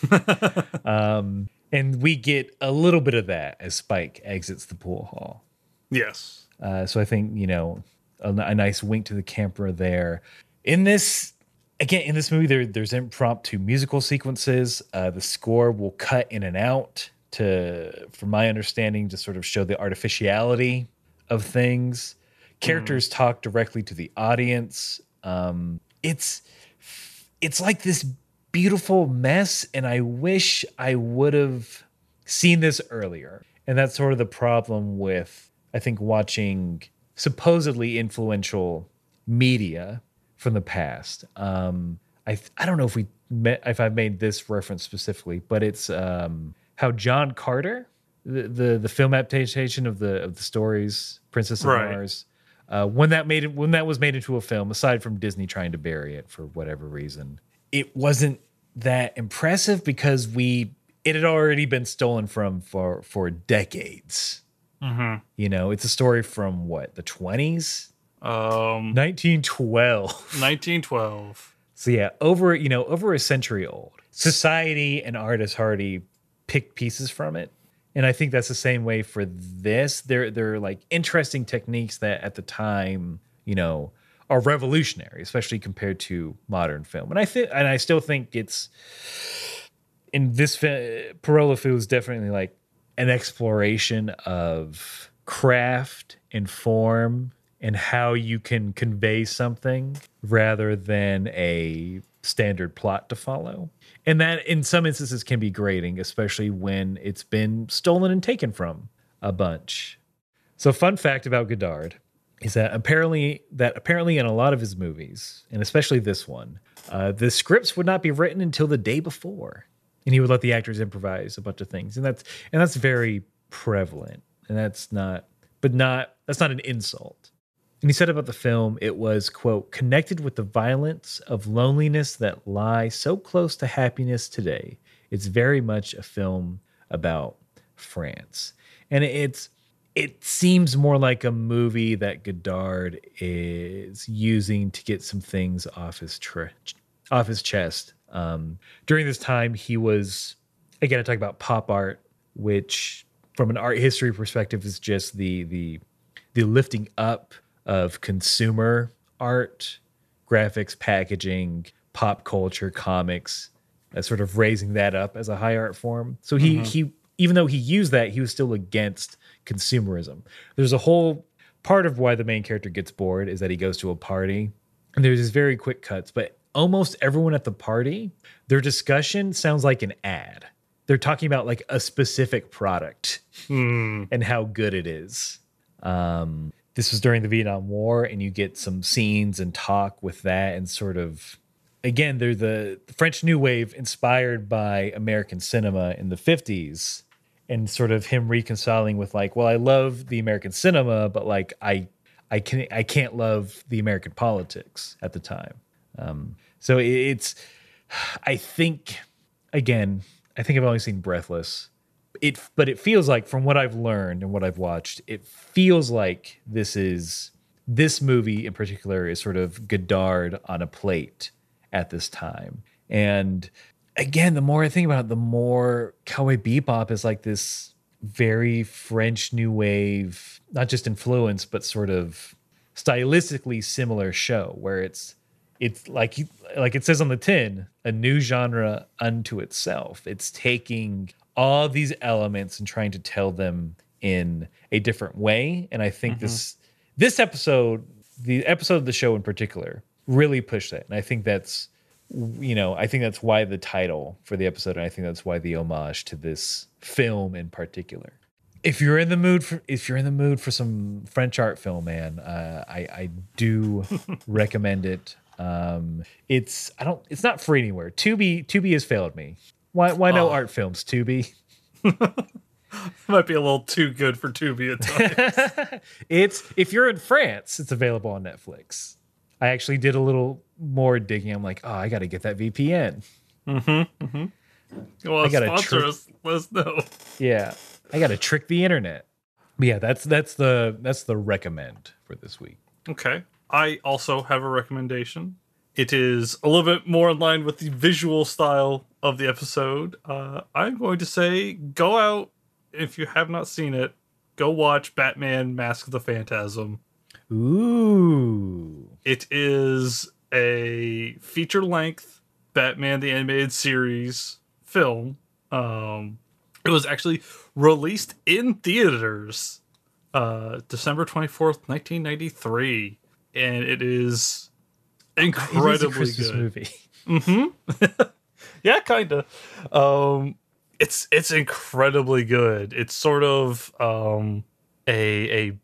um, and we get a little bit of that as Spike exits the pool hall. Yes. Uh, so I think you know a, a nice wink to the camera there. In this, again, in this movie, there there's impromptu musical sequences. Uh, the score will cut in and out to, from my understanding, to sort of show the artificiality of things. Characters talk directly to the audience. Um, it's it's like this beautiful mess, and I wish I would have seen this earlier. And that's sort of the problem with, I think, watching supposedly influential media from the past. Um, I I don't know if we met, if I've made this reference specifically, but it's um, how John Carter, the, the the film adaptation of the of the stories Princess of Right. Mars, uh, when that made it when that was made into a film, aside from Disney trying to bury it for whatever reason, it wasn't that impressive because we it had already been stolen from for for decades. You know, it's a story from what the twenties, Um, nineteen twelve. 1912. So yeah, over you know over a century old. Society and artists already picked pieces from it, and I think that's the same way for this. There are like interesting techniques that at the time, you know, are revolutionary, especially compared to modern film. And I think, and I still think it's in this Pierrot feels definitely like an exploration of craft and form and how you can convey something rather than a standard plot to follow. And that in some instances can be grating, especially when it's been stolen and taken from a bunch. So fun fact about Godard is that apparently that apparently in a lot of his movies, and especially this one, uh, the scripts would not be written until the day before, and he would let the actors improvise a bunch of things, and that's and that's very prevalent, and that's not, but not that's not an insult. And he said about the film, it was quote connected with the violence of loneliness that lie so close to happiness today. It's very much a film about France, and it's it seems more like a movie that Godard is using to get some things off his tre- off his chest. Um, during this time, he was again. I talk about pop art, which, from an art history perspective, is just the the the lifting up of consumer art, graphics, packaging, pop culture, comics, uh, sort of raising that up as a high art form. So he he even though he used that, he was still against consumerism. There's a whole part of why the main character gets bored is that he goes to a party and there's these very quick cuts, but almost everyone at the party, their discussion sounds like an ad. They're talking about like a specific product and how good it is. Um, this was during the Vietnam War, and you get some scenes and talk with that, and sort of again, they're the, French New Wave inspired by American cinema in the 50s, and sort of him reconciling with like, well, I love the American cinema, but like I I can I can't love the American politics at the time. Um, so it's I think again, I think I've only seen Breathless. It but it feels like from what I've learned and what I've watched, it feels like this is this movie in particular is sort of Godard on a plate at this time. And again, the more I think about it, the more Cowboy Bebop is like this very French New Wave, not just influence, but sort of stylistically similar show where it's it's like like it says on the tin, a new genre unto itself. It's taking all these elements and trying to tell them in a different way. And I think this this episode, the episode of the show in particular, really pushed that. And I think that's you know, I think that's why the title for the episode, and I think that's why the homage to this film in particular. If you're in the mood for if you're in the mood for some French art film, man, uh, I I do recommend it. Um, it's I don't it's not free anywhere. Tubi Tubi has failed me. Why why no Oh. art films? Tubi. Might be a little too good for Tubi at times. it's if you're in France, it's available on Netflix. I actually did a little more digging. I'm like, oh, I got to get that VPN. Mm-hmm. Well, I gotta sponsor trick- us. Let us know. Yeah, I got to trick the internet. But yeah, that's that's the that's the recommend for this week. Okay. I also have a recommendation. It is a little bit more in line with the visual style of the episode. Uh, I'm going to say go out if you have not seen it. Go watch Batman: Mask of the Phantasm. Ooh, It is a feature length Batman the Animated Series film. Um, it was actually released in theaters uh, December 24th, 1993. And it is it is a incredibly Christmas good. movie. Yeah, kind of. Um, it's it's incredibly good. It's sort of um, a a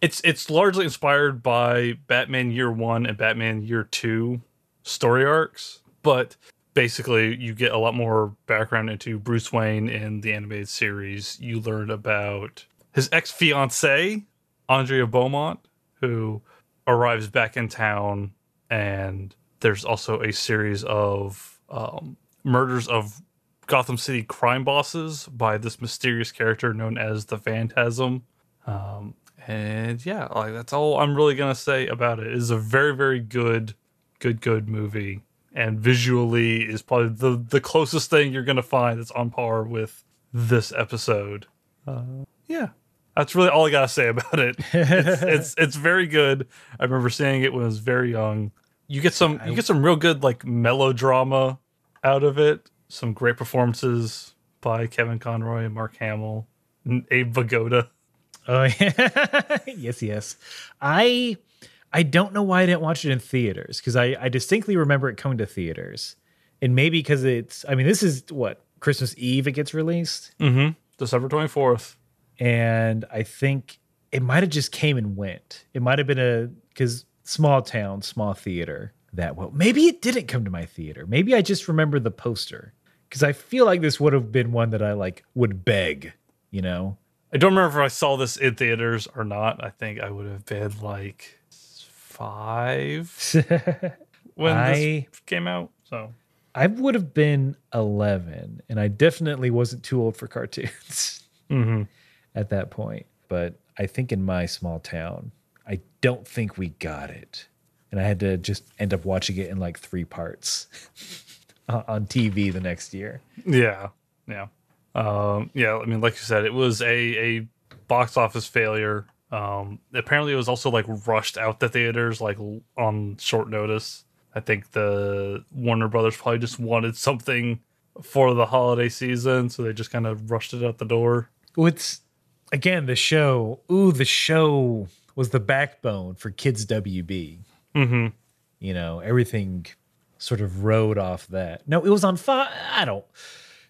it's it's largely inspired by Batman Year One and Batman Year Two story arcs, but basically you get a lot more background into Bruce Wayne in the animated series. You learn about his ex fiancee Andrea Beaumont, who arrives back in town, and there's also a series of um, murders of Gotham City crime bosses by this mysterious character known as the Phantasm. Um, and yeah, like that's all I'm really gonna say about it. It is a very, very good, good, good movie, and visually is probably the the closest thing you're gonna find that's on par with this episode. Uh, yeah, that's really all I gotta say about it. It's, it's it's very good. I remember seeing it when I was very young. You get some you get some real good like melodrama out of it. Some great performances by Kevin Conroy and Mark Hamill and Abe Vigoda. Oh yeah, yes, yes. I I don't know why I didn't watch it in theaters because I I distinctly remember it coming to theaters, and maybe because it's. I mean, this is what Christmas Eve it gets released, Mm-hmm. December twenty fourth. and I think it might have just came and went. It might have been a because small town, small theater. That well, maybe it didn't come to my theater. Maybe I just remember the poster because I feel like this would have been one that I like would beg. You know, I don't remember if I saw this in theaters or not. I think I would have been like five when I- this came out. So I would have been 11, and I definitely wasn't too old for cartoons Mhm. at that point. But I think in my small town, I don't think we got it. And I had to just end up watching it in like three parts on TV the next year. Yeah, yeah, um, yeah. I mean, like you said, it was a a box office failure. Um, apparently, it was also like rushed out the theaters like on short notice. I think the Warner Brothers probably just wanted something for the holiday season, so they just kind of rushed it out the door. Well, it's again the show. Ooh, the show was the backbone for Kids WB. Mm-hmm. You know, everything sort of rode off that. No, it was on Fox. I don't.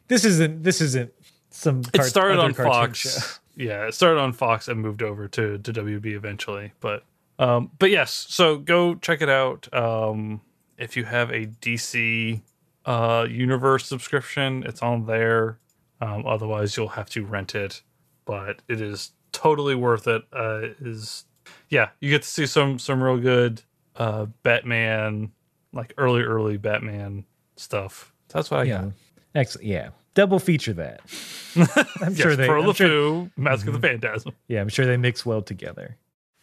This isn't. This isn't some. It started on Fox. show. Yeah, it started on Fox and moved over to to WB eventually. But um, but yes, so go check it out. Um, if you have a DC uh universe subscription, it's on there. Um, otherwise, you'll have to rent it. But it is totally worth it. Uh, it is yeah, you get to see some some real good uh Batman, like early early Batman stuff. That's what I Yeah. got. Excellent. Yeah. Double feature that. I'm sure they. Pierrot I'm sure, LeFou, Mask of the Phantasm. yeah, I'm sure they mix well together.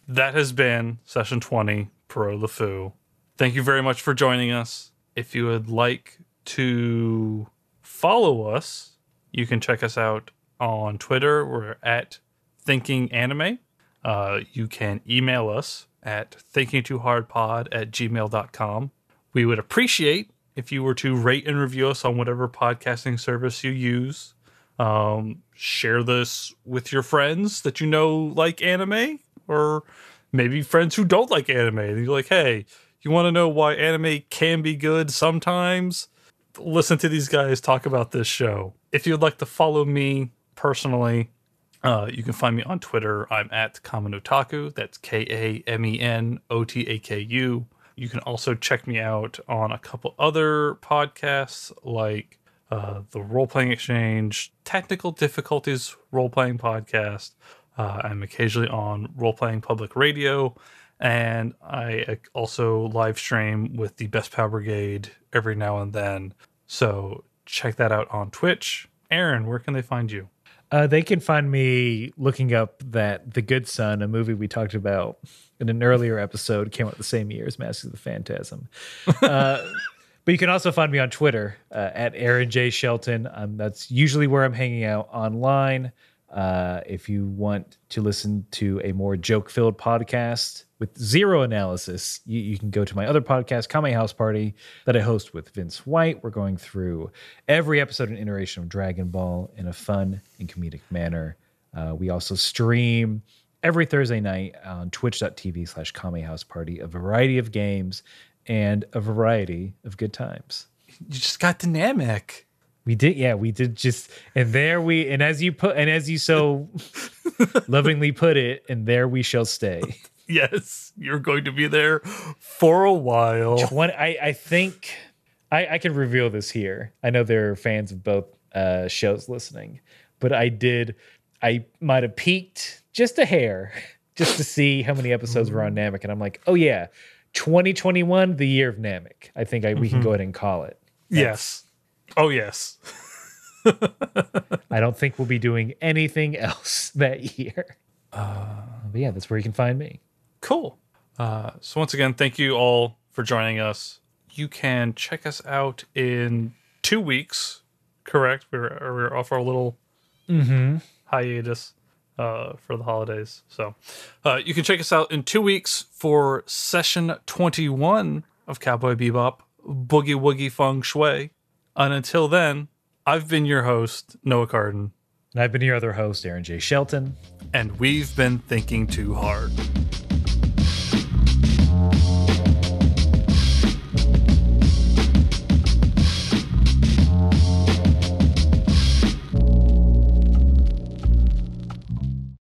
that has been session 20 Pierrot Le Fou. Thank you very much for joining us. If you would like to follow us, you can check us out on Twitter. We're at Thinking Anime. Uh, you can email us at thinkingtoohardpod at gmail.com. We would appreciate if you were to rate and review us on whatever podcasting service you use. Um, share this with your friends that you know like anime, or maybe friends who don't like anime. And you're like, hey, you want to know why anime can be good sometimes? Listen to these guys talk about this show. If you'd like to follow me personally, uh, you can find me on Twitter. I'm at Kamen Otaku. That's K A M E N O T A K U. You can also check me out on a couple other podcasts like uh, the Role Playing Exchange, Technical Difficulties Role Playing Podcast. Uh, I'm occasionally on Role Playing Public Radio, and I also live stream with the Best Power Brigade every now and then. So check that out on Twitch. Aaron, where can they find you? Uh, they can find me looking up that The Good Son, a movie we talked about in an earlier episode, came out the same year as Mask of the Phantasm. Uh, but you can also find me on Twitter uh, at Aaron J. Shelton. Um, that's usually where I'm hanging out online. Uh, if you want to listen to a more joke filled podcast with zero analysis, you, you, can go to my other podcast, Kame House Party, that I host with Vince White. We're going through every episode and iteration of Dragon Ball in a fun and comedic manner. Uh, we also stream every Thursday night on twitch.tv slash Kame House Party a variety of games and a variety of good times. You just got dynamic. We did, yeah, we did just, and there we, and as you put, and as you so lovingly put it, and there we shall stay. Yes, you're going to be there for a while. One, I, I think I, I can reveal this here. I know there are fans of both uh, shows listening, but I did, I might have peaked just a hair just to see how many episodes were on Namek, and I'm like, oh yeah, 2021, the year of Namek. I think I, we can mm-hmm. go ahead and call it. That's, yes. Oh, yes. I don't think we'll be doing anything else that year. Uh, but yeah, that's where you can find me. Cool. Uh, so, once again, thank you all for joining us. You can check us out in two weeks, correct? We're, we're off our little mm-hmm. hiatus uh, for the holidays. So uh, you can check us out in two weeks for session 21 of Cowboy Bebop Boogie Woogie Feng Shui. And until then, I've been your host, Noah Carden. And I've been your other host, Aaron J. Shelton. And we've been thinking too hard.